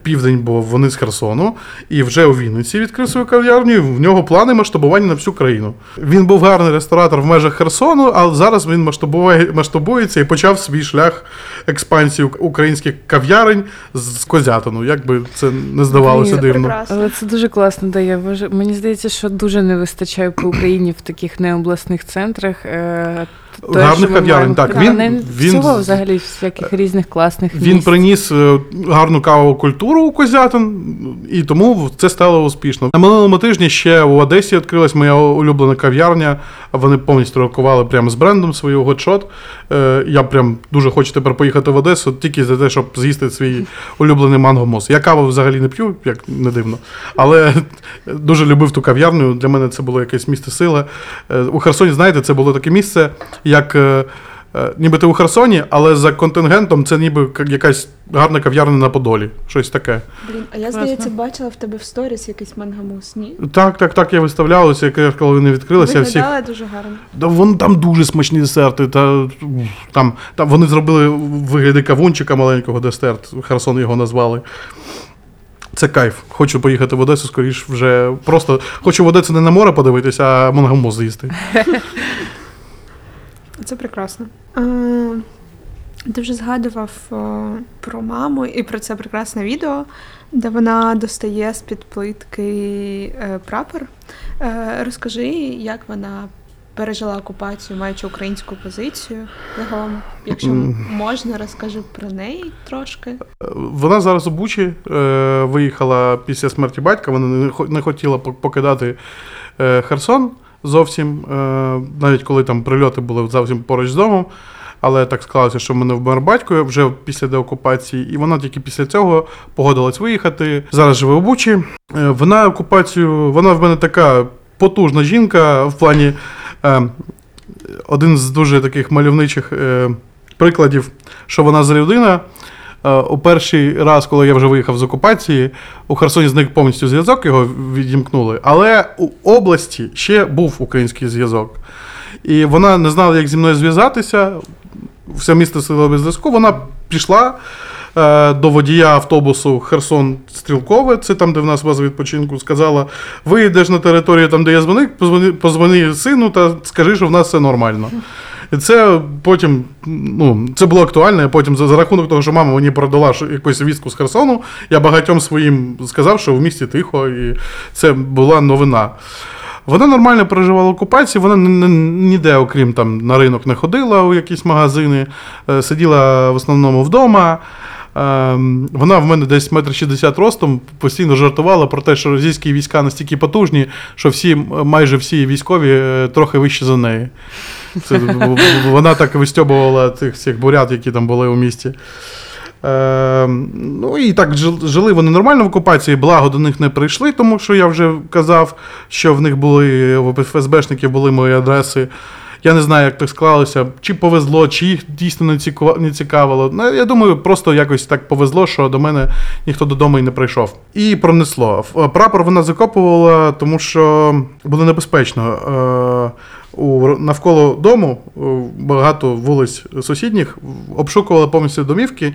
Південь, бо вони з Херсону. І вже у Вінниці відкрив свою кав'ярню. і В нього плани масштабування на всю країну. Він був гарний ресторатор в межах Херсону, а зараз він масштабує, масштабується і почав свій шлях експансії ук- українських кав'ярень з Козятину. Як би це не здавалося Мені дивно. Прекрасно. Але це дуже класно дає. Мені здається, що дуже не вистачає по Україні в таких необласних центрах. Е, те, Гарних що ми кав'ярень, маємо. так, він- не він- всього взагалі всяких різних класних Він місць. приніс е, гарну кавову культуру у Козятин, і тому це стало успішно. На минулому тижні ще у Одесі відкрилась моя улюблена кав'ярня. Вони повністю рокували прямо з брендом свою готшот. Е, Я прям дуже хочу тепер поїхати в Одесу тільки за те, щоб з'їсти свій улюблений мангомос. Я каву взагалі не п'ю, як не дивно. Але дуже любив ту кав'ярню. Для мене це було якесь місце сили. Е, У Херсоні, знаєте, це було таке місце, як. е, Е, Ніби ти у Херсоні, але за контингентом це ніби якась гарна кав'ярня на Подолі. Щось таке. Блін, а я здається, бачила в тебе в сторіс якийсь мангамус, ні? Так, так, так, я виставлялося, якраз коли вони відкрилися. Всіх... Дуже гарно. Да, вон там дуже смачні десерти. Та, там, там вони зробили в вигляді кавунчика маленького десерт. Херсон його назвали. Це кайф. Хочу поїхати в Одесу, скоріш вже просто хочу в Одесу не на море подивитися, а мангамоз з'їсти. Це прекрасно. А, ти вже згадував о, про маму і про це прекрасне відео, де вона достає з-під плитки е, прапор. Е, розкажи, як вона пережила окупацію, маючи українську позицію. Загалом, якщо можна, розкажи про неї трошки. Вона зараз у Бучі е, виїхала після смерті батька. Вона не, хотіла покидати е, Херсон зовсім, е, навіть коли там прильоти були зовсім поруч з домом. Але так склалося, що в мене вмер батько вже після деокупації, і вона тільки після цього погодилась виїхати. Зараз живе у Бучі. Е, Вона окупацію, вона в мене така потужна жінка в плані. Е, один з дуже таких мальовничих е, прикладів, що вона за людина. Е, У перший раз, коли я вже виїхав з окупації, у Херсоні зник повністю зв'язок, його відімкнули. Але у області ще був український зв'язок. І вона не знала, як зі мною зв'язатися. Все місто сиділо без зв'язку. Вона пішла е, до водія автобусу Херсон Стрілкове, це там, де в нас база відпочинку, сказала: виїдеш на територію там, де я дзвоник, позвони, позвони сину та скажи, що в нас все нормально. І це потім, ну, це було актуально. Я потім за, за рахунок того, що мама мені продала якусь вістку з Херсону, я багатьом своїм сказав, що в місті тихо, і це була новина. Вона нормально переживала окупацію, вона ні- ні- ніде, окрім там на ринок, не ходила у якісь магазини, е, сиділа в основному вдома. Ем, Вона в мене десь метр шістдесят ростом постійно жартувала про те, що російські війська настільки потужні, що всі, майже всі військові е, трохи вищі за неї. Це, вона так вистьобувала цих всіх бурят, які там були у місті. Е, ну і так жили вони нормально в окупації, благо до них не прийшли, тому що я вже казав, що в них були в ФСБшників були мої адреси. Я не знаю, як так склалося, чи повезло, чи їх дійсно не цікавило. Ну, я думаю, просто якось так повезло, що до мене ніхто додому і не прийшов. І пронесло. Прапор вона закопувала, тому що було небезпечно. Е, у, навколо дому е, багато вулиць сусідніх обшукували повністю домівки.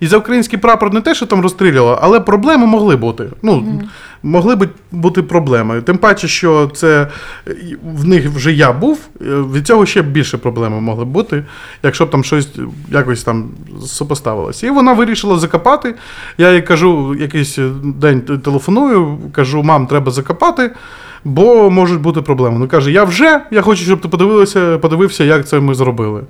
І за український прапор не те, що там розстрілювали, але проблеми могли бути. Ну, могли б бути проблеми. Тим паче, що це е, в них вже я був, е, від цього ще більше проблеми могли б бути, якщо б там щось якось там супоставилося. І вона вирішила закопати. Я їй кажу, якийсь день телефоную, кажу, мам, треба закопати. Бо можуть бути проблеми. Ну каже, я вже, я хочу, щоб ти подивилася, подивився, як це ми зробили.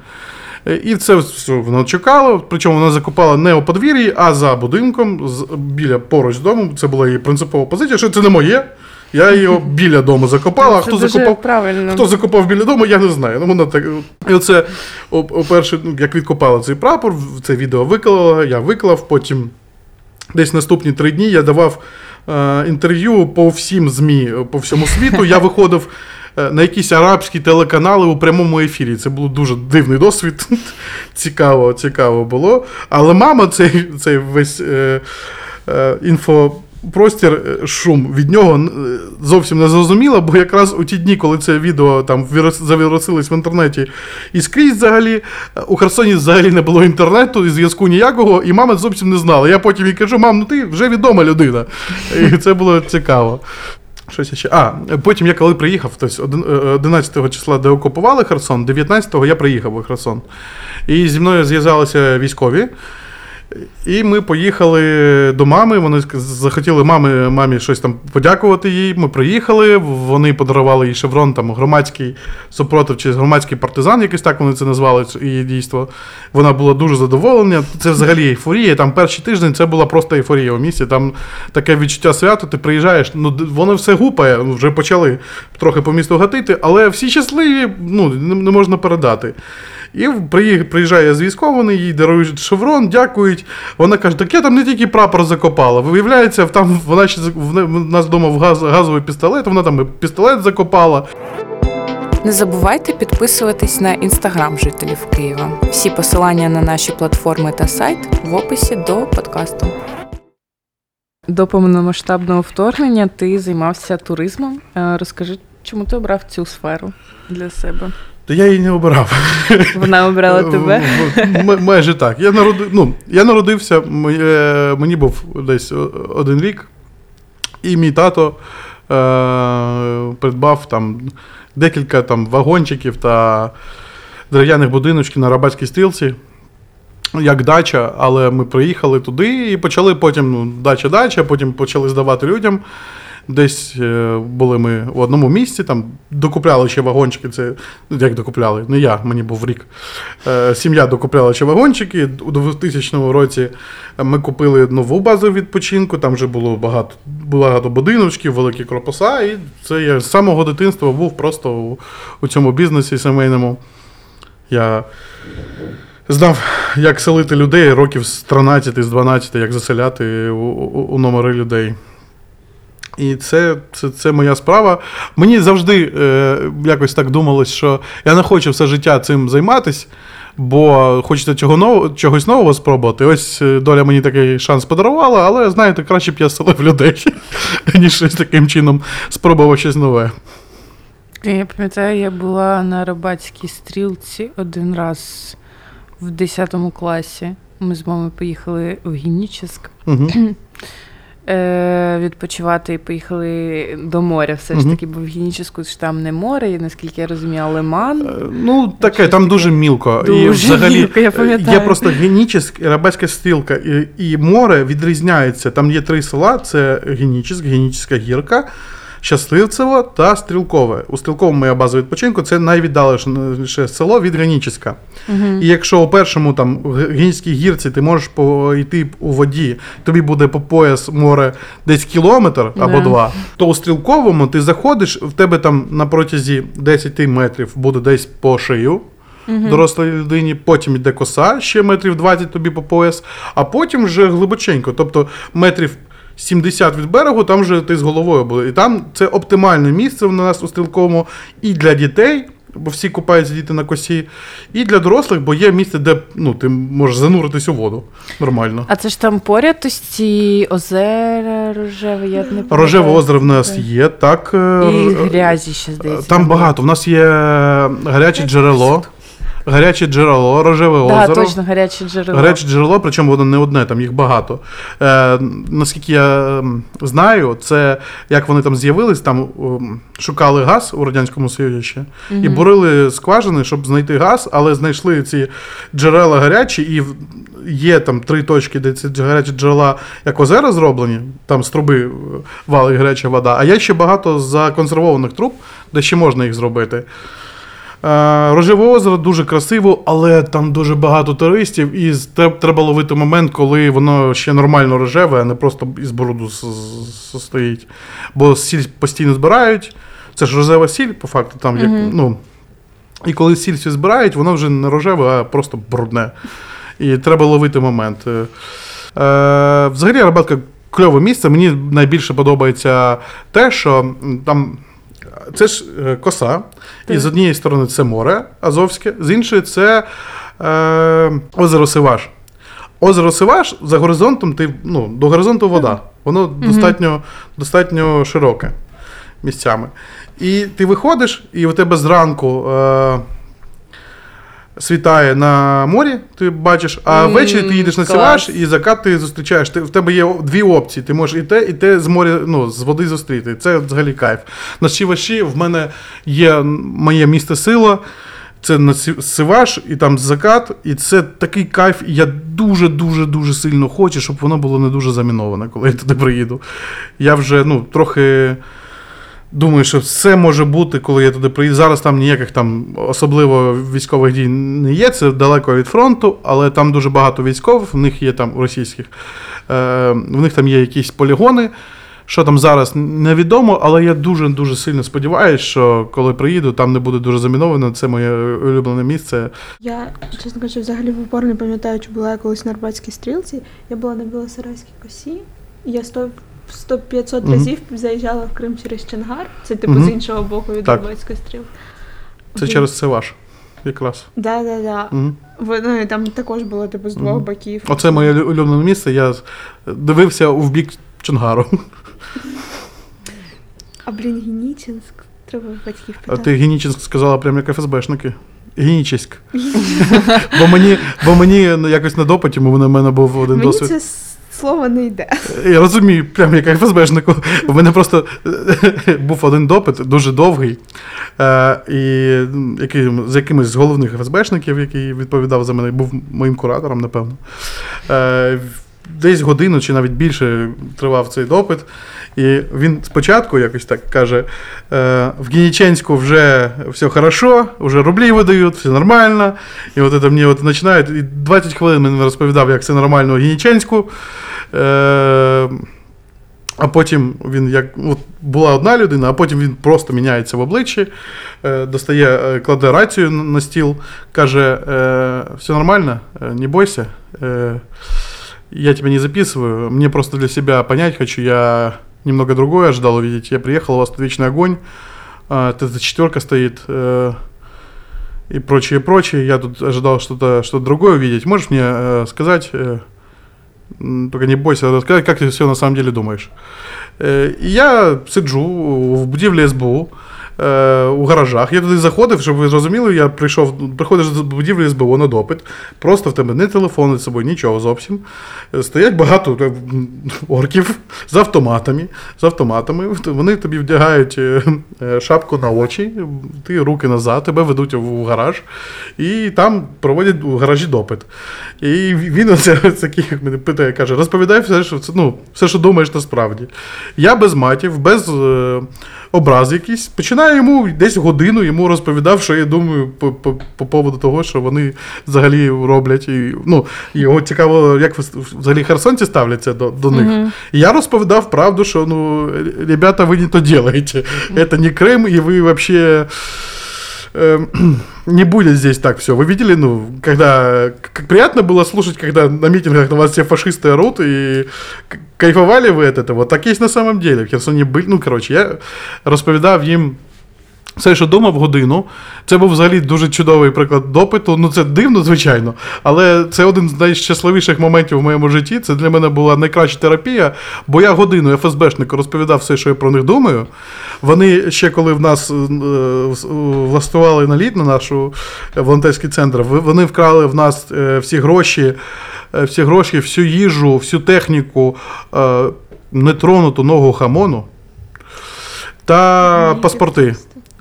Е, І це все воно чекало, причому вона закопала не у подвір'ї, а за будинком, біля поруч дому. Це була її принципова позиція, що це не моє. Я його біля дому закопала, а хто дуже закопав. правильно. Хто закопав біля дому, я не знаю. Ну, вона так. І оце, по-перше, ну, як відкопала цей прапор, це відео виклала, я виклав, потім десь наступні три дні я давав е, інтерв'ю по всім ЗМІ по всьому світу. Я виходив на якісь арабські телеканали у прямому ефірі. Це був дуже дивний досвід. цікаво, цікаво було. Але мама цей, цей весь е, е, інфо. Е, шум від нього е, зовсім не зрозуміло, бо якраз у ті дні, коли це відео там вірус- завірусилось в інтернеті і скрізь взагалі, е, у Херсоні взагалі не було інтернету і зв'язку ніякого, і мама зовсім не знала. Я потім їй кажу, мам, ну ти вже відома людина. І це було цікаво. Щось ще. А, потім я коли приїхав, тобто один- е, 11 числа, де окупували Херсон, 19-го я приїхав у Херсон. І зі мною зв'язалися військові. І ми поїхали до мами. Вони захотіли мамі, мамі щось там подякувати їй. Ми приїхали. Вони подарували їй шеврон, там громадський супротив чи громадський партизан, якось так вони це назвали. її дійство. Вона була дуже задоволена. Це взагалі ейфорія. Там перший тиждень це була просто ейфорія у місті. Там таке відчуття свята. Ти приїжджаєш, ну воно все гупає. Вже почали трохи по місту гатити, але всі щасливі, ну не, можна передати. І приїжджає з військовими, їй дарують шеврон, дякують. Вона каже: так я там не тільки прапор закопала. Виявляється, там вона ще в нас вдома в газ, газовий пістолет, вона там і пістолет закопала. Не забувайте підписуватись на інстаграм жителів Києва. Всі посилання на наші платформи та сайт в описі до подкасту. До повномасштабного вторгнення ти займався туризмом. Е, Розкажи, чому ти обрав цю сферу для себе? То я її не обирав. Вона обрала тебе. М- Майже так. Я, народи... ну, я народився, мені був десь один рік, і мій тато е- придбав там декілька там, вагончиків та дерев'яних будиночків на Рабатській стрілці. Як дача, але ми приїхали туди і почали потім ну, дача-дача, потім почали здавати людям. Десь е, були ми в одному місці, там докупляли ще вагончики. Це ну, як докупляли? Не я, мені був рік. Е, сім'я докупляла ще вагончики. У 2000 році ми купили нову базу відпочинку. Там вже було багато, багато будиночків, великі корпуса. І це я з самого дитинства був просто у, у цьому бізнесі сімейному. Я знав, як селити людей років з 13, з 12, як заселяти у, у, у номери людей. І це, це, це моя справа. Мені завжди е, якось так думалось, що я не хочу все життя цим займатися, бо хочеться чого нового, чогось нового спробувати. Ось е, доля мені такий шанс подарувала, але знаєте, краще б я селив людей, ніж щось таким чином спробував щось нове. Я пам'ятаю, я була на Рибацькій стрілці один раз в 10 класі. Ми з мамою поїхали в Генічеськ Угу. е, відпочивати і поїхали до моря. Все ж таки, бо в Гініческу ж там не море, і наскільки я розумію, лиман. Е, Ну, таке, там дуже мілко. і взагалі мілко, я е, пам'ятаю. Є просто генічеськ, рабецька стрілка і, і море відрізняється. Там є три села: це Генічеськ, Генічеська гірка. Щасливцево та Стрілкове. У Стрілковому моя база відпочинку це найвіддаленіше село від Генічеська. Мгм. І якщо у першому там в Генічській гірці ти можеш пойти у воді, тобі буде по пояс море десь кілометр або Да. два, то у стрілковому ти заходиш, в тебе там на протязі 10 метрів буде десь по шию. Дорослій людині, потім йде коса, ще метрів 20 тобі по пояс, а потім вже глибоченько. Тобто метрів 70 від берегу, там вже ти з головою буде. І там це оптимальне місце в нас у стрілковому і для дітей, бо всі купаються діти на косі, і для дорослих, бо є місце, де ну, ти можеш зануритись у воду. Нормально. А це ж там поряд ось ці озера рожеві, я не пам'ятаю. Рожеве озеро в нас є, так. е, І грязі ще здається. Там багато. У нас є гаряче джерело. Гаряче джерело, рожеве Да, озеро. точно, гаряче джерело. Гаряче джерело, причому воно не одне, там їх багато. Е, наскільки я ем, знаю, це як вони там з'явились, там ем, шукали газ у Радянському Союзі ще і бурили скважини, щоб знайти газ, але знайшли ці джерела гарячі, і є там три точки, де ці гарячі джерела як озера зроблені, там з труби е, валить гаряча вода. А є ще багато законсервованих труб, де ще можна їх зробити. Е, Рожеве озеро дуже красиво, але там дуже багато туристів, і треба ловити момент, коли воно ще нормально рожеве, а не просто із бороду стоїть. Бо сіль постійно збирають. Це ж рожева сіль, по факту, там як, Мгм. ну. І коли сіль всю збирають, воно вже не рожеве, а просто брудне. І треба ловити момент. Е, е, взагалі, Арбатка кльове місце. Мені найбільше подобається те, що там. Це ж коса. коса, і з однієї сторони це море Азовське, з іншої це е, озеро Сиваш. Озеро Сиваш за горизонтом, ти, ну, до горизонту вода. Воно достатньо, достатньо широке місцями. І ти виходиш, і у тебе зранку е, світає на морі, ти бачиш, а М, ввечері ти їдеш на. Сиваш і закат ти зустрічаєш. Ти, в тебе є дві опції. Ти можеш і те, і те з моря, ну, з води зустріти. Це взагалі кайф. На Сіваші в мене є моє місце сила. Це на Сиваш, і там закат, і це такий кайф. І я дуже, дуже, дуже сильно хочу, щоб воно було не дуже заміноване, коли я туди приїду. Я вже ну, трохи думаю, що все може бути, коли я туди приїду. Зараз там ніяких там особливо військових дій не є. Це далеко від фронту, але там дуже багато військових, в них є там російських, е, в них там є якісь полігони. Що там зараз невідомо, але я дуже дуже сильно сподіваюся, що коли приїду, там не буде дуже заміновано. Це моє улюблене місце. Я, чесно кажучи, взагалі в упор не пам'ятаю, чи була я колись на Арбатській стрілці. Я була на Білосарайській косі, і я 100 100-500 Мгм. разів заїжджала в Крим через Чонгар. Це типу Мгм. з іншого боку від Так. Арбатської стрілки. Це через це ваш. Якраз. Да, да, да. Мгм. Воно і там також було типу з двох Мгм. боків. Оце моє улю- улюблене місце. Я дивився в бік Чонгару. А блін, Генічинськ. Треба в батьків А питати. ти Генічинськ сказала прямо як ФСБшники. Генічеськ. бо мені, бо мені ну, якось на допиті, у мене був один Мені досвід. це с- слово не йде. Я розумію, прямо як ФСБшнику. У мене просто був один допит, дуже довгий, е, і який, з якимось з головних ФСБшників, який відповідав за мене, був моїм куратором, напевно. Е, Десь годину чи навіть більше тривав цей допит. І він спочатку якось так каже: е, в Геніченську вже все хорошо, вже рублі видають, все нормально. І от це мені починають, і 20 хвилин мені розповідав, як все нормально у Геніченську. Е, а потім він як от була одна людина, а потім він просто міняється в обличчі, е, достає, е, кладе рацію на- на стіл, каже: е, все нормально, е, не бойся. Е, я тебя не записываю, мне просто для себя понять хочу, я немного другое ожидал увидеть. Я приехал, у вас тут вечный огонь, а, вот эта четверка стоит э, и прочее, прочее. Я тут ожидал что-то что другое увидеть. Можешь мне э, сказать, э, м, только не бойся, рассказать, как ты все на самом деле думаешь. Е, я сиджу в будівлі СБУ. Е, У гаражах. Я туди заходив, щоб ви зрозуміли, я прийшов, приходиш до будівлі СБУ на допит. Просто в тебе не телефон з собою, нічого зовсім. Стоять багато е, орків з автоматами. З автоматами. Вони тобі вдягають е, е, шапку на очі, ти руки назад, тебе ведуть в гараж, і там проводять у гаражі допит. І він оце, такий мене питає, каже: розповідай все, що ну, все, що думаєш насправді. Я без матів, без образ якийсь, починаю йому десь годину йому розповідав, що я думаю по, по, по поводу того, що вони взагалі роблять. І, ну, і його цікаво, як ви взагалі херсонці ставляться до, до них. Мгм. И я розповідав правду, що ну, ребята, вы не то делаете. Это не Крым, и вы вообще э, не будет здесь так все. Вы видели, ну, когда как приятно было слушать, когда на митингах на вас все фашисты орут, и к- кайфовали вы от этого. Так есть на самом деле. В Херсоні были, ну, короче, я розповідав їм Все, що думав годину. Це був взагалі дуже чудовий приклад допиту. Ну це дивно, звичайно, але це один з найщасливіших моментів в моєму житті. Це для мене була найкраща терапія, бо я годину ФСБшнику розповідав все, що я про них думаю. Вони ще коли в нас е, е, влаштували наліт на наш волонтерський центр, вони вкрали в нас е, всі гроші, е, всі гроші, всю їжу, всю техніку, е, нетронуту ногу хамону та паспорти.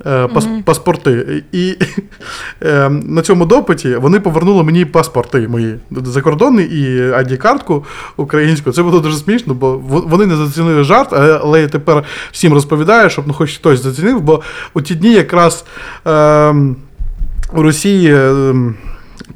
Е, пас, Паспорти. І е, на цьому допиті вони повернули мені паспорти мої закордонні і ID-картку українську. Це було дуже смішно, бо вони не зацінили жарт, але я тепер всім розповідаю, щоб ну, хоч хтось зацінив, бо у ті дні якраз е, у Росії. е,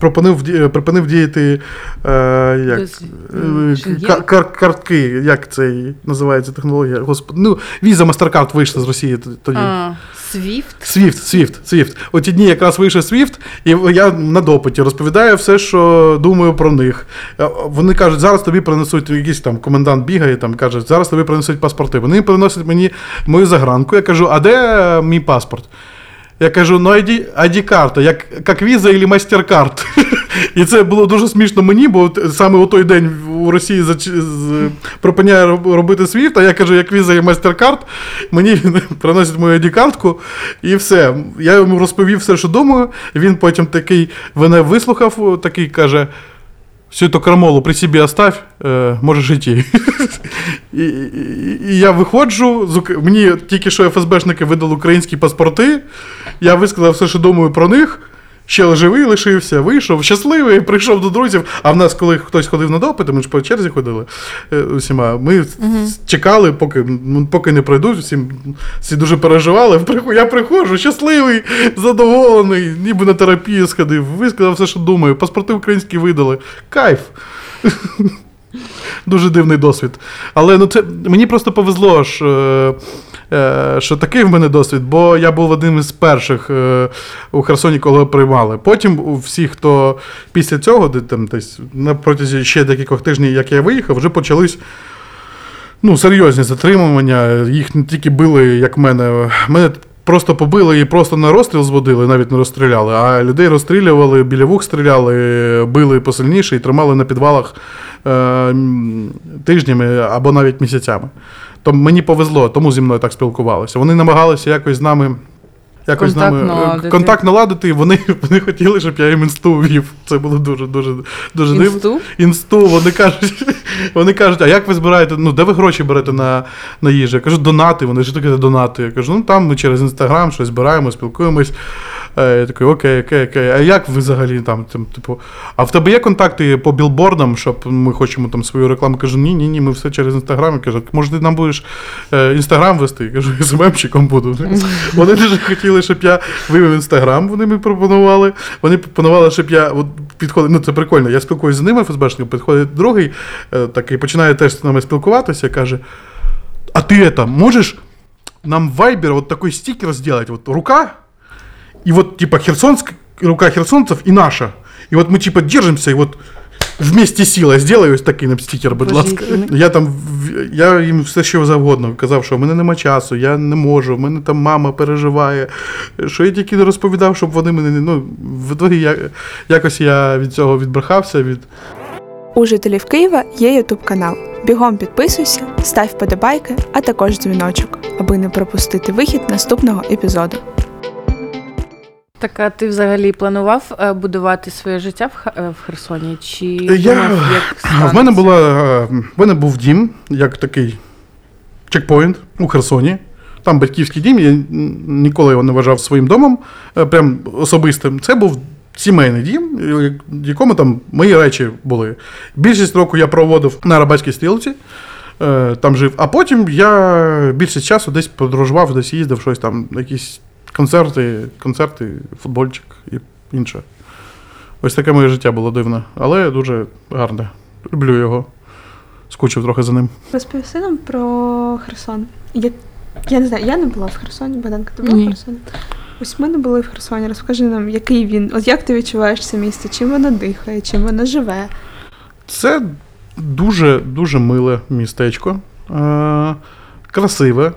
Припинив, припинив діяти е, як, е, кар- кар- картки, як це називається технологія? Господи, ну, віза MasterCard вийшла з Росії тоді. А, Свіфт? Свіфт, Свіфт, Свіфт. Ті дні якраз вийшов Свіфт, і я на допиті розповідаю все, що думаю про них. Е, Вони кажуть, зараз тобі принесуть якийсь там комендант бігає, там каже, зараз тобі принесуть паспорти. Вони приносять мені мою загранку. Я кажу, а де е, мій паспорт? Я кажу, ну ID, ID-карта, як, як віза або MasterCard. І це було дуже смішно мені, бо саме у той день у Росії зач- з- припиняє робити Свіфт, а я кажу, як віза і MasterCard, мені приносять мою ID-картку, і все. Я йому розповів все, що думаю. Він потім такий мене вислухав, такий каже. Всю эту крамолу при собі оставь, е, можеш йти. і, і, і я виходжу, з мені тільки що ФСБшники видали українські паспорти. Я висказав все, що думаю про них. Ще живий лишився, вийшов, щасливий, прийшов до друзів. А в нас, коли хтось ходив на допити, ми ж по черзі ходили е, усіма. Ми чекали, поки, ну, поки не пройдуть. Всім, всі дуже переживали. Я приходжу, щасливий, задоволений, ніби на терапію сходив, висказав все, що думаю. Паспорти українські видали. Кайф. Дуже дивний досвід. Але ну, це, мені просто повезло, що, що такий в мене досвід, бо я був одним із перших е, у Херсоні, коли приймали. Потім у всіх, хто після цього, де там десь на протязі ще декількох тижнів, як я виїхав, вже почались. Ну, серйозні затримування. Їх не тільки били, як мене. Мене просто побили і просто на розстріл зводили, навіть не розстріляли, а людей розстрілювали, біля вух стріляли, били посильніше і тримали на підвалах е, тижнями або навіть місяцями. То мені повезло, тому зі мною так спілкувалися. Вони намагалися якось з нами. Якось з нами е, наладити. контакт наладити, і вони, вони хотіли, щоб я їм інсту ввів. Це було дуже дуже дуже дивно Інсту? інсту, вони кажуть, вони кажуть, а як ви збираєте? Ну, де ви гроші берете на, на їжу? Я кажу, донати. Вони що таке донати? Я кажу, ну там ми через інстаграм щось збираємо, спілкуємось. Е, Я такий, окей, окей, окей. А як ви взагалі там, там, типу, а в тебе є контакти по білбордам, щоб ми хочемо там свою рекламу? Кажу, ні, ні, ні, ми все через інстаграм. Я кажу, може, ти нам будеш е, інстаграм вести? Я кажу, СММщиком буду. Вони дуже хотіли, щоб я вивів інстаграм, вони мені пропонували. Вони пропонували, щоб я от підходив. Ну, це прикольно. Я спілкуюся з ними, ФСБшником, підходить другий, е, такий починає теж з нами спілкуватися, каже: А ти это, можеш нам в Viber вот такой стикер сделать? Вот рука, и вот типа Херсонск, рука херсонцев и наша. И вот мы типа держимся, и вот вместе сила сделай ось такий нам стікер, будь ласка. Я там я їм все що завгодно казав, що в мене нема часу, я не можу, в мене там мама переживає. Що я тільки не розповідав, щоб вони мене не. Ну, в я, якось я від цього відбрехався. Від... У жителів Києва є Ютуб канал. Бігом підписуйся, став вподобайки, а також дзвіночок, аби не пропустити вихід наступного епізоду. Так, а ти взагалі планував е, будувати своє життя в, е, в Херсоні? Чи Я- думав, як В мене, станеться? була, е, в мене був дім, як такий чекпоінт у Херсоні. Там батьківський дім, я н- ніколи його не вважав своїм домом, е, прям особистим. Це був сімейний дім, е, в якому там мої речі були. Більшість року я проводив на Рабатській стрілці, е, там жив. А потім я більшість часу десь подорожував, десь їздив, щось там, якісь концерти, концерти, футбольчик і інше. Ось таке моє життя було дивне, але дуже гарне. Люблю його. Скучив трохи за ним. Розповісти нам про Херсон. Я, я не знаю, я не була в Херсоні, Богданка, ти була Ні. в Херсоні? Ось ми не були в Херсоні. Розкажи нам, який він, от як ти відчуваєш це місто, чим воно дихає, чим воно живе. Це дуже дуже миле містечко. Е, красиве.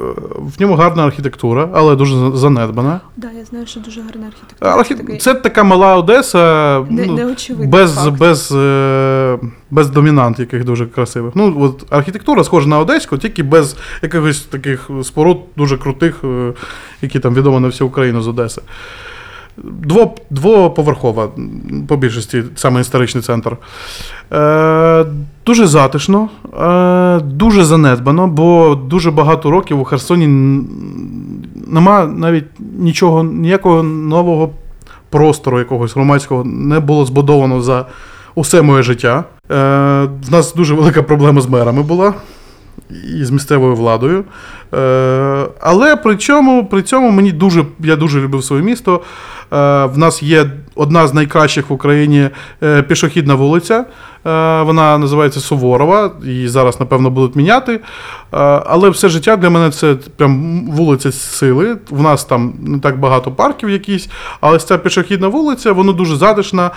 Е, В ньому гарна архітектура, але дуже занедбана. занедбана. Да, я знаю, що дуже гарна архітектура. Архі... Такий Це така мала Одеса, не, ну, без, факт. без, е, без домінант яких дуже красивих. Ну, от архітектура схожа на одеську, тільки без якихось таких споруд дуже крутих, е, які там відомі на всю Україну з Одеси. Дво, двоповерхова, по більшості, саме історичний центр. Е, дуже затишно, е, дуже занедбано, бо дуже багато років у Херсоні нема навіть нічого, ніякого нового простору якогось громадського не було збудовано за усе моє життя. Е, в нас дуже велика проблема з мерами була і з місцевою владою. Е, але при цьому, при цьому мені дуже, я дуже любив своє місто. Е, в нас є одна з найкращих в Україні е, пішохідна вулиця. Вона називається Суворова, її зараз, напевно, будуть міняти. Але все життя для мене це прям вулиця сили. В нас там не так багато парків якісь, але ця пішохідна вулиця, вона дуже затишна.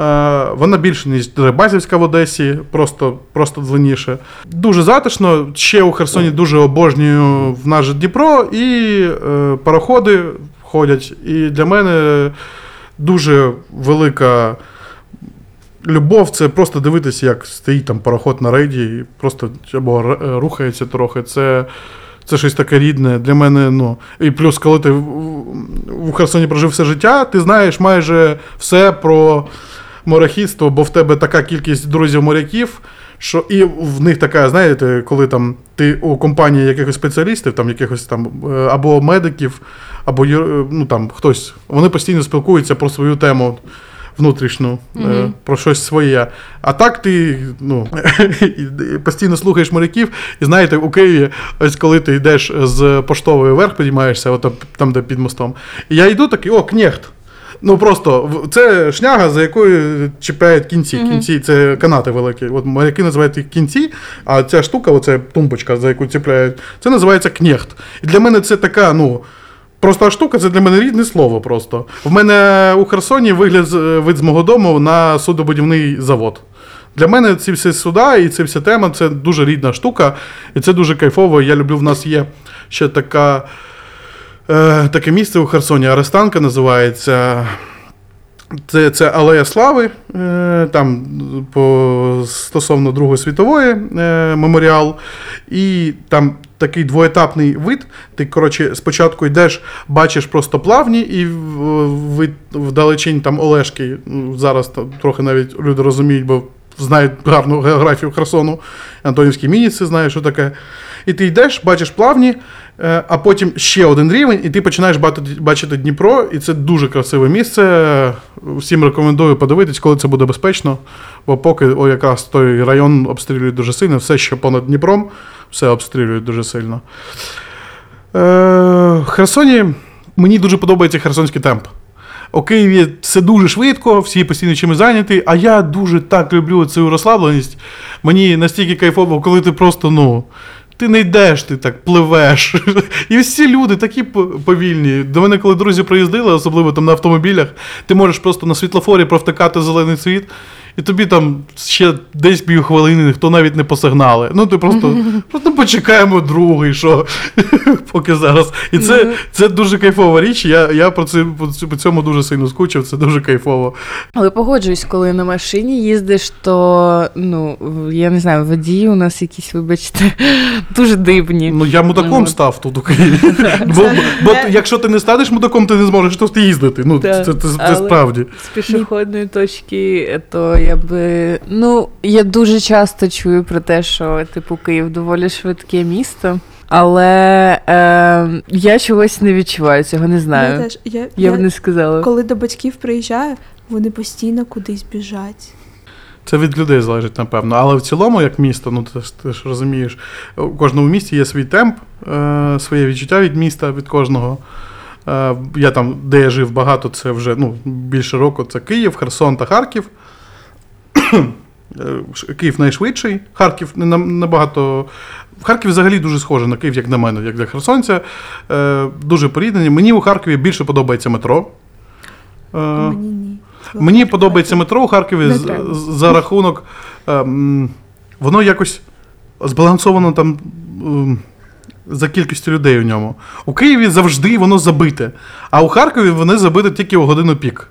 Е, Вона більше, ніж Дерибасівська в Одесі, просто, просто длинніше. Дуже затишно. Ще у Херсоні дуже обожнюю в наш Дніпро, і е, пароходи ходять. І для мене дуже велика любов це просто дивитися, як стоїть там пароход на рейді, і просто або е, рухається трохи. Це. Це щось таке рідне для мене. Ну і плюс, коли ти в Херсоні прожив все життя, ти знаєш майже все про моряхідство, бо в тебе така кількість друзів-моряків, що і в них така, знаєте, коли там ти у компанії якихось спеціалістів, там якихось там е, або медиків, або ну там хтось, вони постійно спілкуються про свою тему. Внутрішню, е, Мгм. про щось своє. А так ти ну, постійно слухаєш моряків, і знаєте, у Києві, ось коли ти йдеш з поштової вверх, підіймаєшся, от там- там, де під мостом. І я йду такий, о, кнехт. Ну просто це шняга, за якою чіпляють кінці. Мгм. Кінці це канати великі. От моряки називають їх кінці, а ця штука, оця тумбочка, за яку чіпляють, це називається кнехт. І для мене це така, ну. Проста штука, це для мене рідне слово просто. В мене у Херсоні вигляд з- вид з мого дому на судобудівний завод. Для мене ці всі суда і ця вся тема це дуже рідна штука, і це дуже кайфово. Я люблю, в нас є ще така, е, таке місце у Херсоні, Арестанка називається. Це, це Алея Слави, е, там по, стосовно Другої світової е, меморіал. І там такий двоетапний вид. Ти, коротше, спочатку йдеш, бачиш просто плавні, і вид вдалечінь там Олешки. Зараз там трохи навіть люди розуміють, бо знають гарну географію Херсону. Антонівські мініці знають, що таке. І ти йдеш, бачиш плавні, е, а потім ще один рівень, і ти починаєш бачити, Дніпро, і це дуже красиве місце. Всім рекомендую подивитись, коли це буде безпечно. Бо поки о, якраз той район обстрілюють дуже сильно, все, що понад Дніпром, все обстрілюють дуже сильно. Е, Херсоні мені дуже подобається херсонський темп. У Києві все дуже швидко, всі постійно чимось зайняті, а я дуже так люблю цю розслабленість. Мені настільки кайфово, коли ти просто, ну. Ти не йдеш, ти так пливеш. І всі люди такі повільні. До мене, коли друзі приїздили, особливо там на автомобілях, ти можеш просто на світлофорі провтикати зелений світ, і тобі там ще десь півхвилини ніхто навіть не посигнали. Ну, ти просто, просто почекаємо другий, що поки зараз. І це, це дуже кайфова річ. Я, я про це по цю- цьому дуже сильно скучив, це дуже кайфово. Але погоджуюсь, коли на машині їздиш, то ну я не знаю, водії у нас якісь, вибачте, дуже дивні. Ну я мудаком Ну, став тут у Києві. Бо, бо якщо ти не станеш мудаком, ти не зможеш тут їздити. Ну, це, це, справді. З пішохідної точки, то я би. Ну, я дуже часто чую про те, що типу Київ доволі швидке місто, але е, я чогось не відчуваю цього, не Я знаю. теж, я, Я я, б не сказала. коли до батьків приїжджаю, вони постійно кудись біжать. Це від людей залежить, напевно. Але в цілому, як місто, ну ти ж, ти ж розумієш, у кожному місті є свій темп, е, своє відчуття від міста, від кожного. Е, я там, де я жив багато, це вже ну, більше року. Це Київ, Херсон та Харків. Е, Київ найшвидший, Харків набагато. Харків взагалі дуже схожий на Київ, як на мене, як для херсонця. Е, дуже поріднені. Мені у Харкові більше подобається метро. Е, Мені ні. Мені подобається метро у Харкові за рахунок. ем, воно якось збалансовано там. ем, за кількістю людей у ньому. У Києві завжди воно забите, а у Харкові вони забите тільки у годину пік.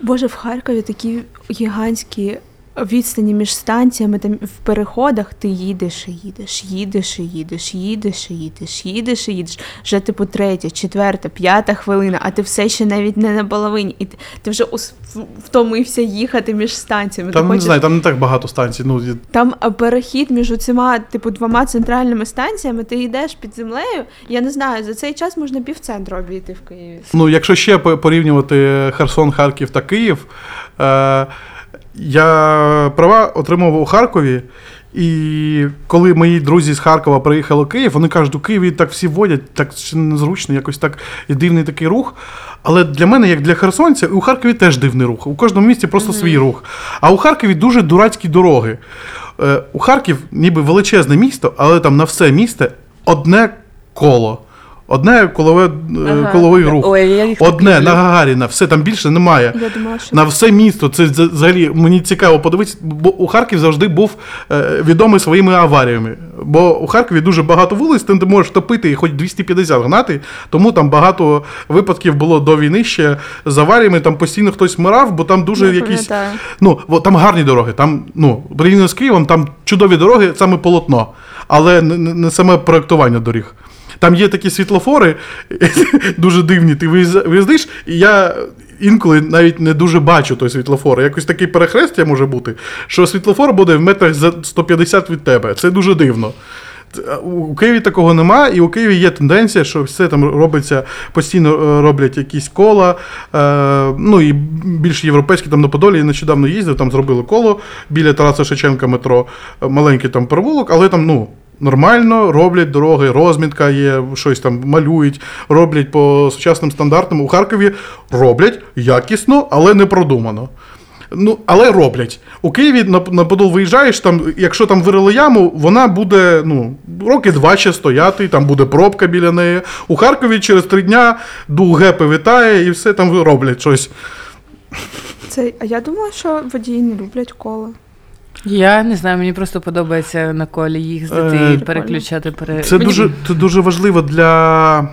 Боже, в Харкові такі гігантські відстані між станціями, там в переходах ти їдеш і їдеш, їдеш і їдеш, їдеш і їдеш, їдеш і їдеш. Вже типу третя, четверта, п'ята хвилина, а ти все ще навіть не на половині. І ти, ти вже ус- втомився їхати між станціями. Там ти не хочеш... знаю, там не так багато станцій. Ну, Там перехід між цими, типу, двома центральними станціями, ти йдеш під землею. Я не знаю, за цей час можна півцентру обійти в Києві. Ну, якщо ще по- порівнювати Херсон, Харків та Київ, е, я права отримав у Харкові. І коли мої друзі з Харкова приїхали у Київ, вони кажуть, у Києві так всі водять, так ще незручно, якось так і дивний такий рух. Але для мене, як для херсонця, у Харкові теж дивний рух. У кожному місті просто свій рух. А у Харкові дуже дурацькі дороги. Е, у Харків ніби величезне місто, але там на все місто одне коло. Одне колове, е, коловий рух. Ой, я Одне на Гагаріна, все там більше немає. Я думала, що На все місто. Це взагалі мені цікаво подивитися, бо у Харків завжди був е, відомий своїми аваріями. Бо у Харкові дуже багато вулиць, там ти можеш топити і хоч 250 гнати, тому там багато випадків було до війни ще з аваріями. Там постійно хтось вмирав, бо там дуже Я якісь. пам'ятаю. Ну, там гарні дороги. Там, ну, порівняно з Києвом, там чудові дороги, саме полотно, але не саме проектування доріг. Там є такі світлофори, дуже дивні. Ти виїздиш, і я інколи навіть не дуже бачу той світлофор. Якось такий перехрестя може бути, що світлофор буде в метрах за 150 від тебе. Це дуже дивно. У Києві такого нема, і у Києві є тенденція, що все там робиться, постійно е, роблять якісь кола. Е, ну і більш європейські, там на Подолі я нещодавно їздив, там зробили коло біля Тараса Шевченка метро, маленький там провулок, але там, ну. Нормально роблять дороги, розмітка є, щось там малюють, роблять по сучасним стандартам. У Харкові роблять якісно, але не продумано. Ну, але роблять. У Києві на, на Подол виїжджаєш, там, якщо там вирили яму, вона буде ну, роки два ще стояти, там буде пробка біля неї. У Харкові через три дня дух гепи вітає і все там роблять щось. це. А я думала, що водії не люблять коло. Я не знаю, мені просто подобається на колі їздити Е, і переключати пере... Це Мені- дуже, це дуже важливо для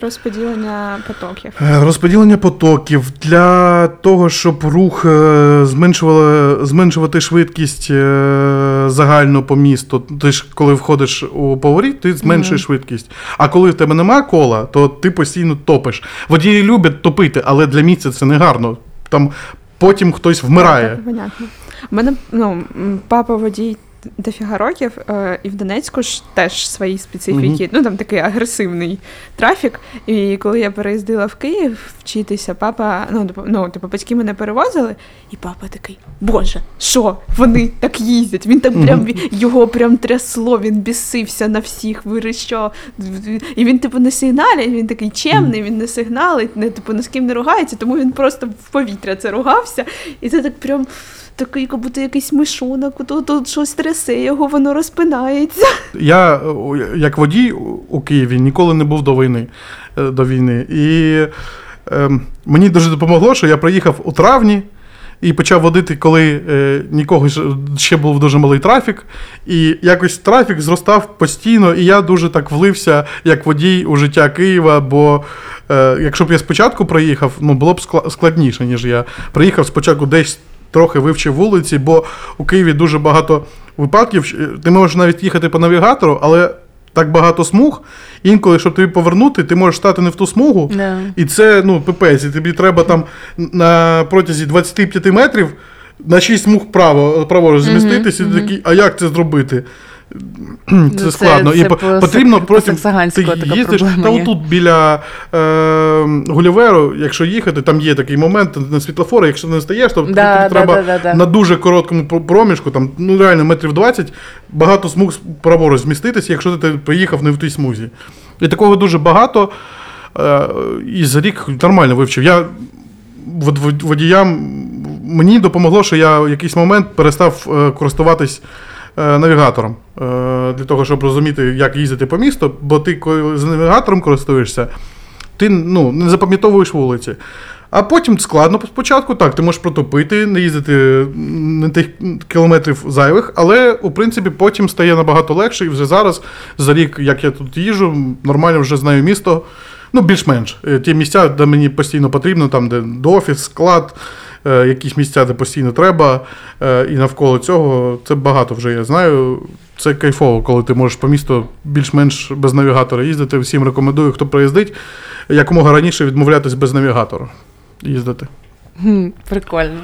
Розподілення потоків. Е, Розподілення потоків для того, щоб рух е, зменшувати швидкість е, загальну по місту. Ти ж коли входиш у поворіт, ти зменшуєш швидкість. А коли в тебе нема кола, то ти постійно топиш. Водії люблять топити, але для місця це не гарно. Там потім хтось вмирає. Так, так, понятно. У мене ну, папа водій дофіга років, е, і в Донецьку ж теж свої специфіки. Ну там такий агресивний трафік. І коли я переїздила в Київ вчитися, папа, ну, типу, ну, типу, батьки мене перевозили, і папа такий: Боже, що вони так їздять? Він там прям його прям трясло, він бісився на всіх, ви що? І він, типу, не сигналить, він такий чемний, він не сигналить, не типу ні з ким не ругається, тому він просто в повітря це ругався. І це так прям такий, як будто якийсь мишонок, тут, тут щось трясе його, воно розпинається. Я, як водій у- Києві, ніколи не був до війни. е, До війни. І ем, мені дуже допомогло, що я приїхав у травні і почав водити, коли е, нікого ще був дуже малий трафік. І якось трафік зростав постійно, і я дуже так влився як водій у життя Києва. Бо е, якщо б я спочатку приїхав, ну було б складніше, ніж я. Приїхав спочатку десь. Трохи вивчив вулиці, бо у Києві дуже багато випадків. е, Ти можеш навіть їхати по навігатору, але так багато смуг. Інколи, щоб тобі повернути, ти можеш стати не в ту смугу. yeah. І це ну, пипець. І тобі треба там на протязі 25 метрів на 6 смуг право, праворуч зміститися. І ти такий, а як це зробити? Це Ну, складно. це і по- по потрібно по така їздиш. Та отут біля е, Гуліверу, якщо їхати, там є такий момент на світлофори, якщо не стаєш, то Да, да, треба да, да, да. на дуже короткому проміжку, там ну реально метрів 20, багато смуг праворуч зміститися, якщо ти приїхав не в тій смузі. І такого дуже багато. Е, і за рік нормально вивчив. Я вод- вод- водіям мені допомогло, що я в якийсь момент перестав е, користуватись навігатором е, для того, щоб розуміти, як їздити по місту, бо ти з навігатором користуєшся, ти ну, не запам'ятовуєш вулиці. А потім складно спочатку, так, ти можеш протопити, не їздити не тих кілометрів зайвих, але у принципі потім стає набагато легше, і вже зараз, за рік, як я тут їжджу, нормально вже знаю місто. Ну, більш-менш. Е, Ті місця, де мені постійно потрібно, там, де до офіс, склад, е, якісь місця, де постійно треба, е, і навколо цього це багато вже я знаю. Це кайфово, коли ти можеш по місту більш-менш без навігатора їздити. Всім рекомендую, хто приїздить, якомога раніше відмовлятись без навігатора їздити. Прикольно.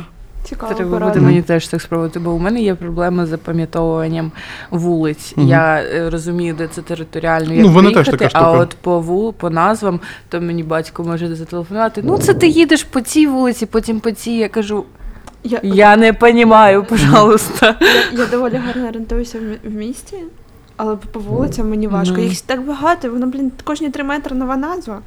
Цікаво. Треба порада. буде мені теж так спробувати, бо у мене є проблеми з запам'ятовуванням вулиць. Мгм. Я е, розумію, де це територіально, як Ну, мене теж приїхати, така а от по вул, по назвам, то мені батько може зателефонувати. Ну, це ти їдеш по цій вулиці, потім по цій. Я кажу, Я, я не розумію, пожалуйста. я доволі гарно орієнтуюся в місті, але по вулицям мені важко. Ну. Їх так багато, воно, блін, кожні три метри нова назва.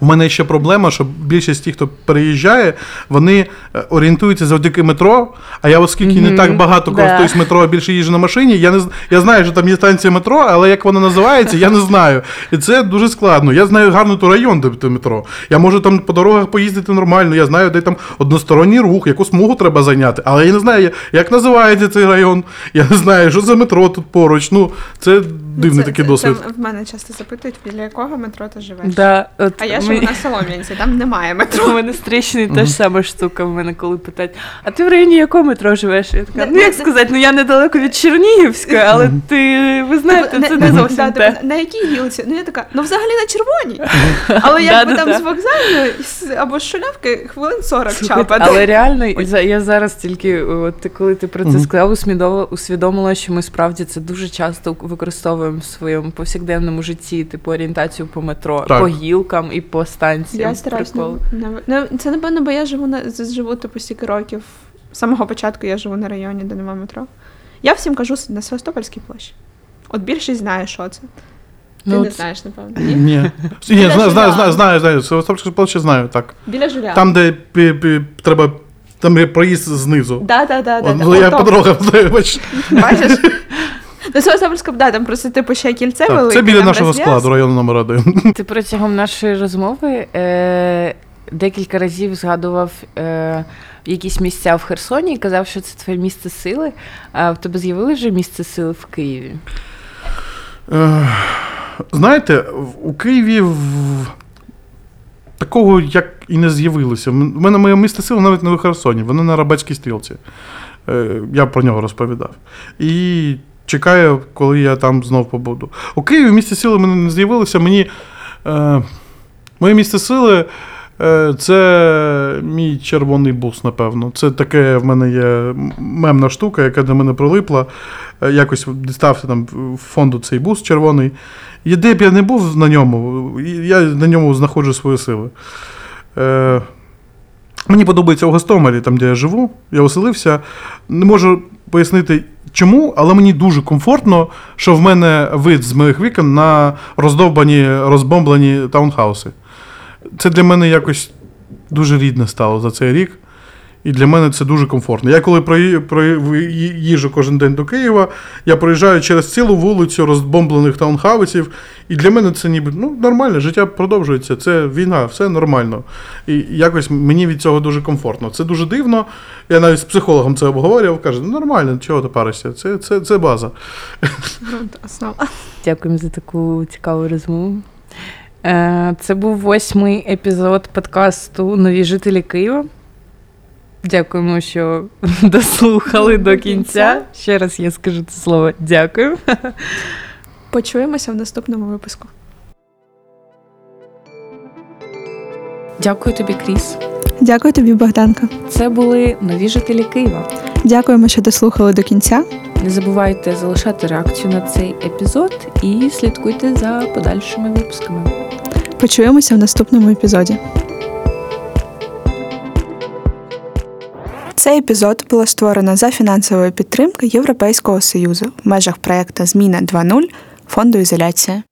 У мене ще проблема, що більшість тих, хто переїжджає, вони е, орієнтуються завдяки метро. А я, оскільки не так багато користуюсь метро, а більше їжджу на машині, я не я знаю, що там є станція метро, але як вона називається, я не знаю. І це дуже складно. Я знаю гарно той район, де метро. Я можу там по дорогах поїздити нормально. Я знаю, де там односторонній рух, яку смугу треба зайняти. Але я не знаю, як називається цей район. Я не знаю, що за метро тут поруч. Ну, це дивний це, такий це, досвід. Це в мене часто запитують, біля якого метро ти живеш. Да, от А я живу мені- на Солом'янці, там немає метро. У метро. мене Трещини теж сама штука. В мене коли питають, а ти в районі якого метро живеш? Я така, ну як сказати, ну я недалеко від Чернігівської, але ти ви знаєте, це не зовсім те. типу, на якій гілці? Ну я така, ну взагалі на червоній. Але якби там з вокзальної або з шулявки хвилин 40 Слухайте, чапати. але реально, за- я зараз тільки, от ти- коли ти про це сказав, усвідомила, усвідомила, що ми справді це дуже часто використовуємо в своєму повсякденному житті, типу орієнтацію по метро, Так. по гілкам і по станціям. Я не, не- це напевно, бо я живу на живу типу стільки років. З самого початку я живу на районі, де немає метро. Я всім кажу на Севастопольській площі. От більшість знає, що це. Ти Ну, не знаєш, напевно. Ні? Ні. Знаю, знаю, знаю, знаю, знаю. Севастопольське площа знаю, так. Біля Жуля. Там, де пі- пі- треба, там є проїзд знизу. Да, да, да, да, От, да. ну, я по дорогам знаю, бач. Бачиш? Ну, Севастопольська, да, там просто типу ще кільце Так, велике. це біля нашого розв'яз. складу, району номер один. Ти протягом нашої розмови е, декілька разів згадував е, якісь місця в Херсоні і казав, що це твоє місце сили. А в тебе з'явилось вже місце сили в Києві? Е, Знаєте, в- у Києві в- такого як і не з'явилося. У мене моє місце сили навіть не в Херсоні, воно на Рабацькій стрілці. Е, Я про нього розповідав. І чекаю, коли я там знов побуду. У Києві місце сили мене не з'явилося. Мені е, моє місце сили. е, Це мій червоний бус, напевно. Це таке в мене є мемна штука, яка до мене прилипла. Е, Якось дістався там фонду цей бус червоний. І де б я не був на ньому, я на ньому знаходжу свої сили. Е, мені подобається у Гостомелі, там, де я живу. Я оселився. Не можу пояснити чому, але мені дуже комфортно, що в мене вид з моїх вікон на роздовбані, розбомблені таунхауси. Це для мене якось дуже рідне стало за цей рік. І для мене це дуже комфортно. Я коли прої- кожен день до Києва, я проїжджаю через цілу вулицю розбомблених таунхаусів, і для мене це ніби ну, нормально, життя продовжується, це війна, все нормально. І якось мені від цього дуже комфортно. Це дуже дивно. Я навіть з психологом це обговорював, каже, ну нормально, чого ти паришся? Це, це, це база. Дякуємо за таку цікаву розмову. Е, Це був восьмий епізод подкасту Нові жителі Києва. Дякуємо, що дослухали до кінця. Ще раз я скажу це слово дякую. Почуємося в наступному випуску. Дякую тобі, Кріс. Дякую тобі, Богданка. Це були нові жителі Києва. Дякуємо, що дослухали до кінця. Не забувайте залишати реакцію на цей епізод і слідкуйте за подальшими випусками. Почуємося в наступному епізоді. Цей епізод було створено за фінансової підтримки Європейського союзу в межах проекту Зміна 2.0 фонду ізоляція.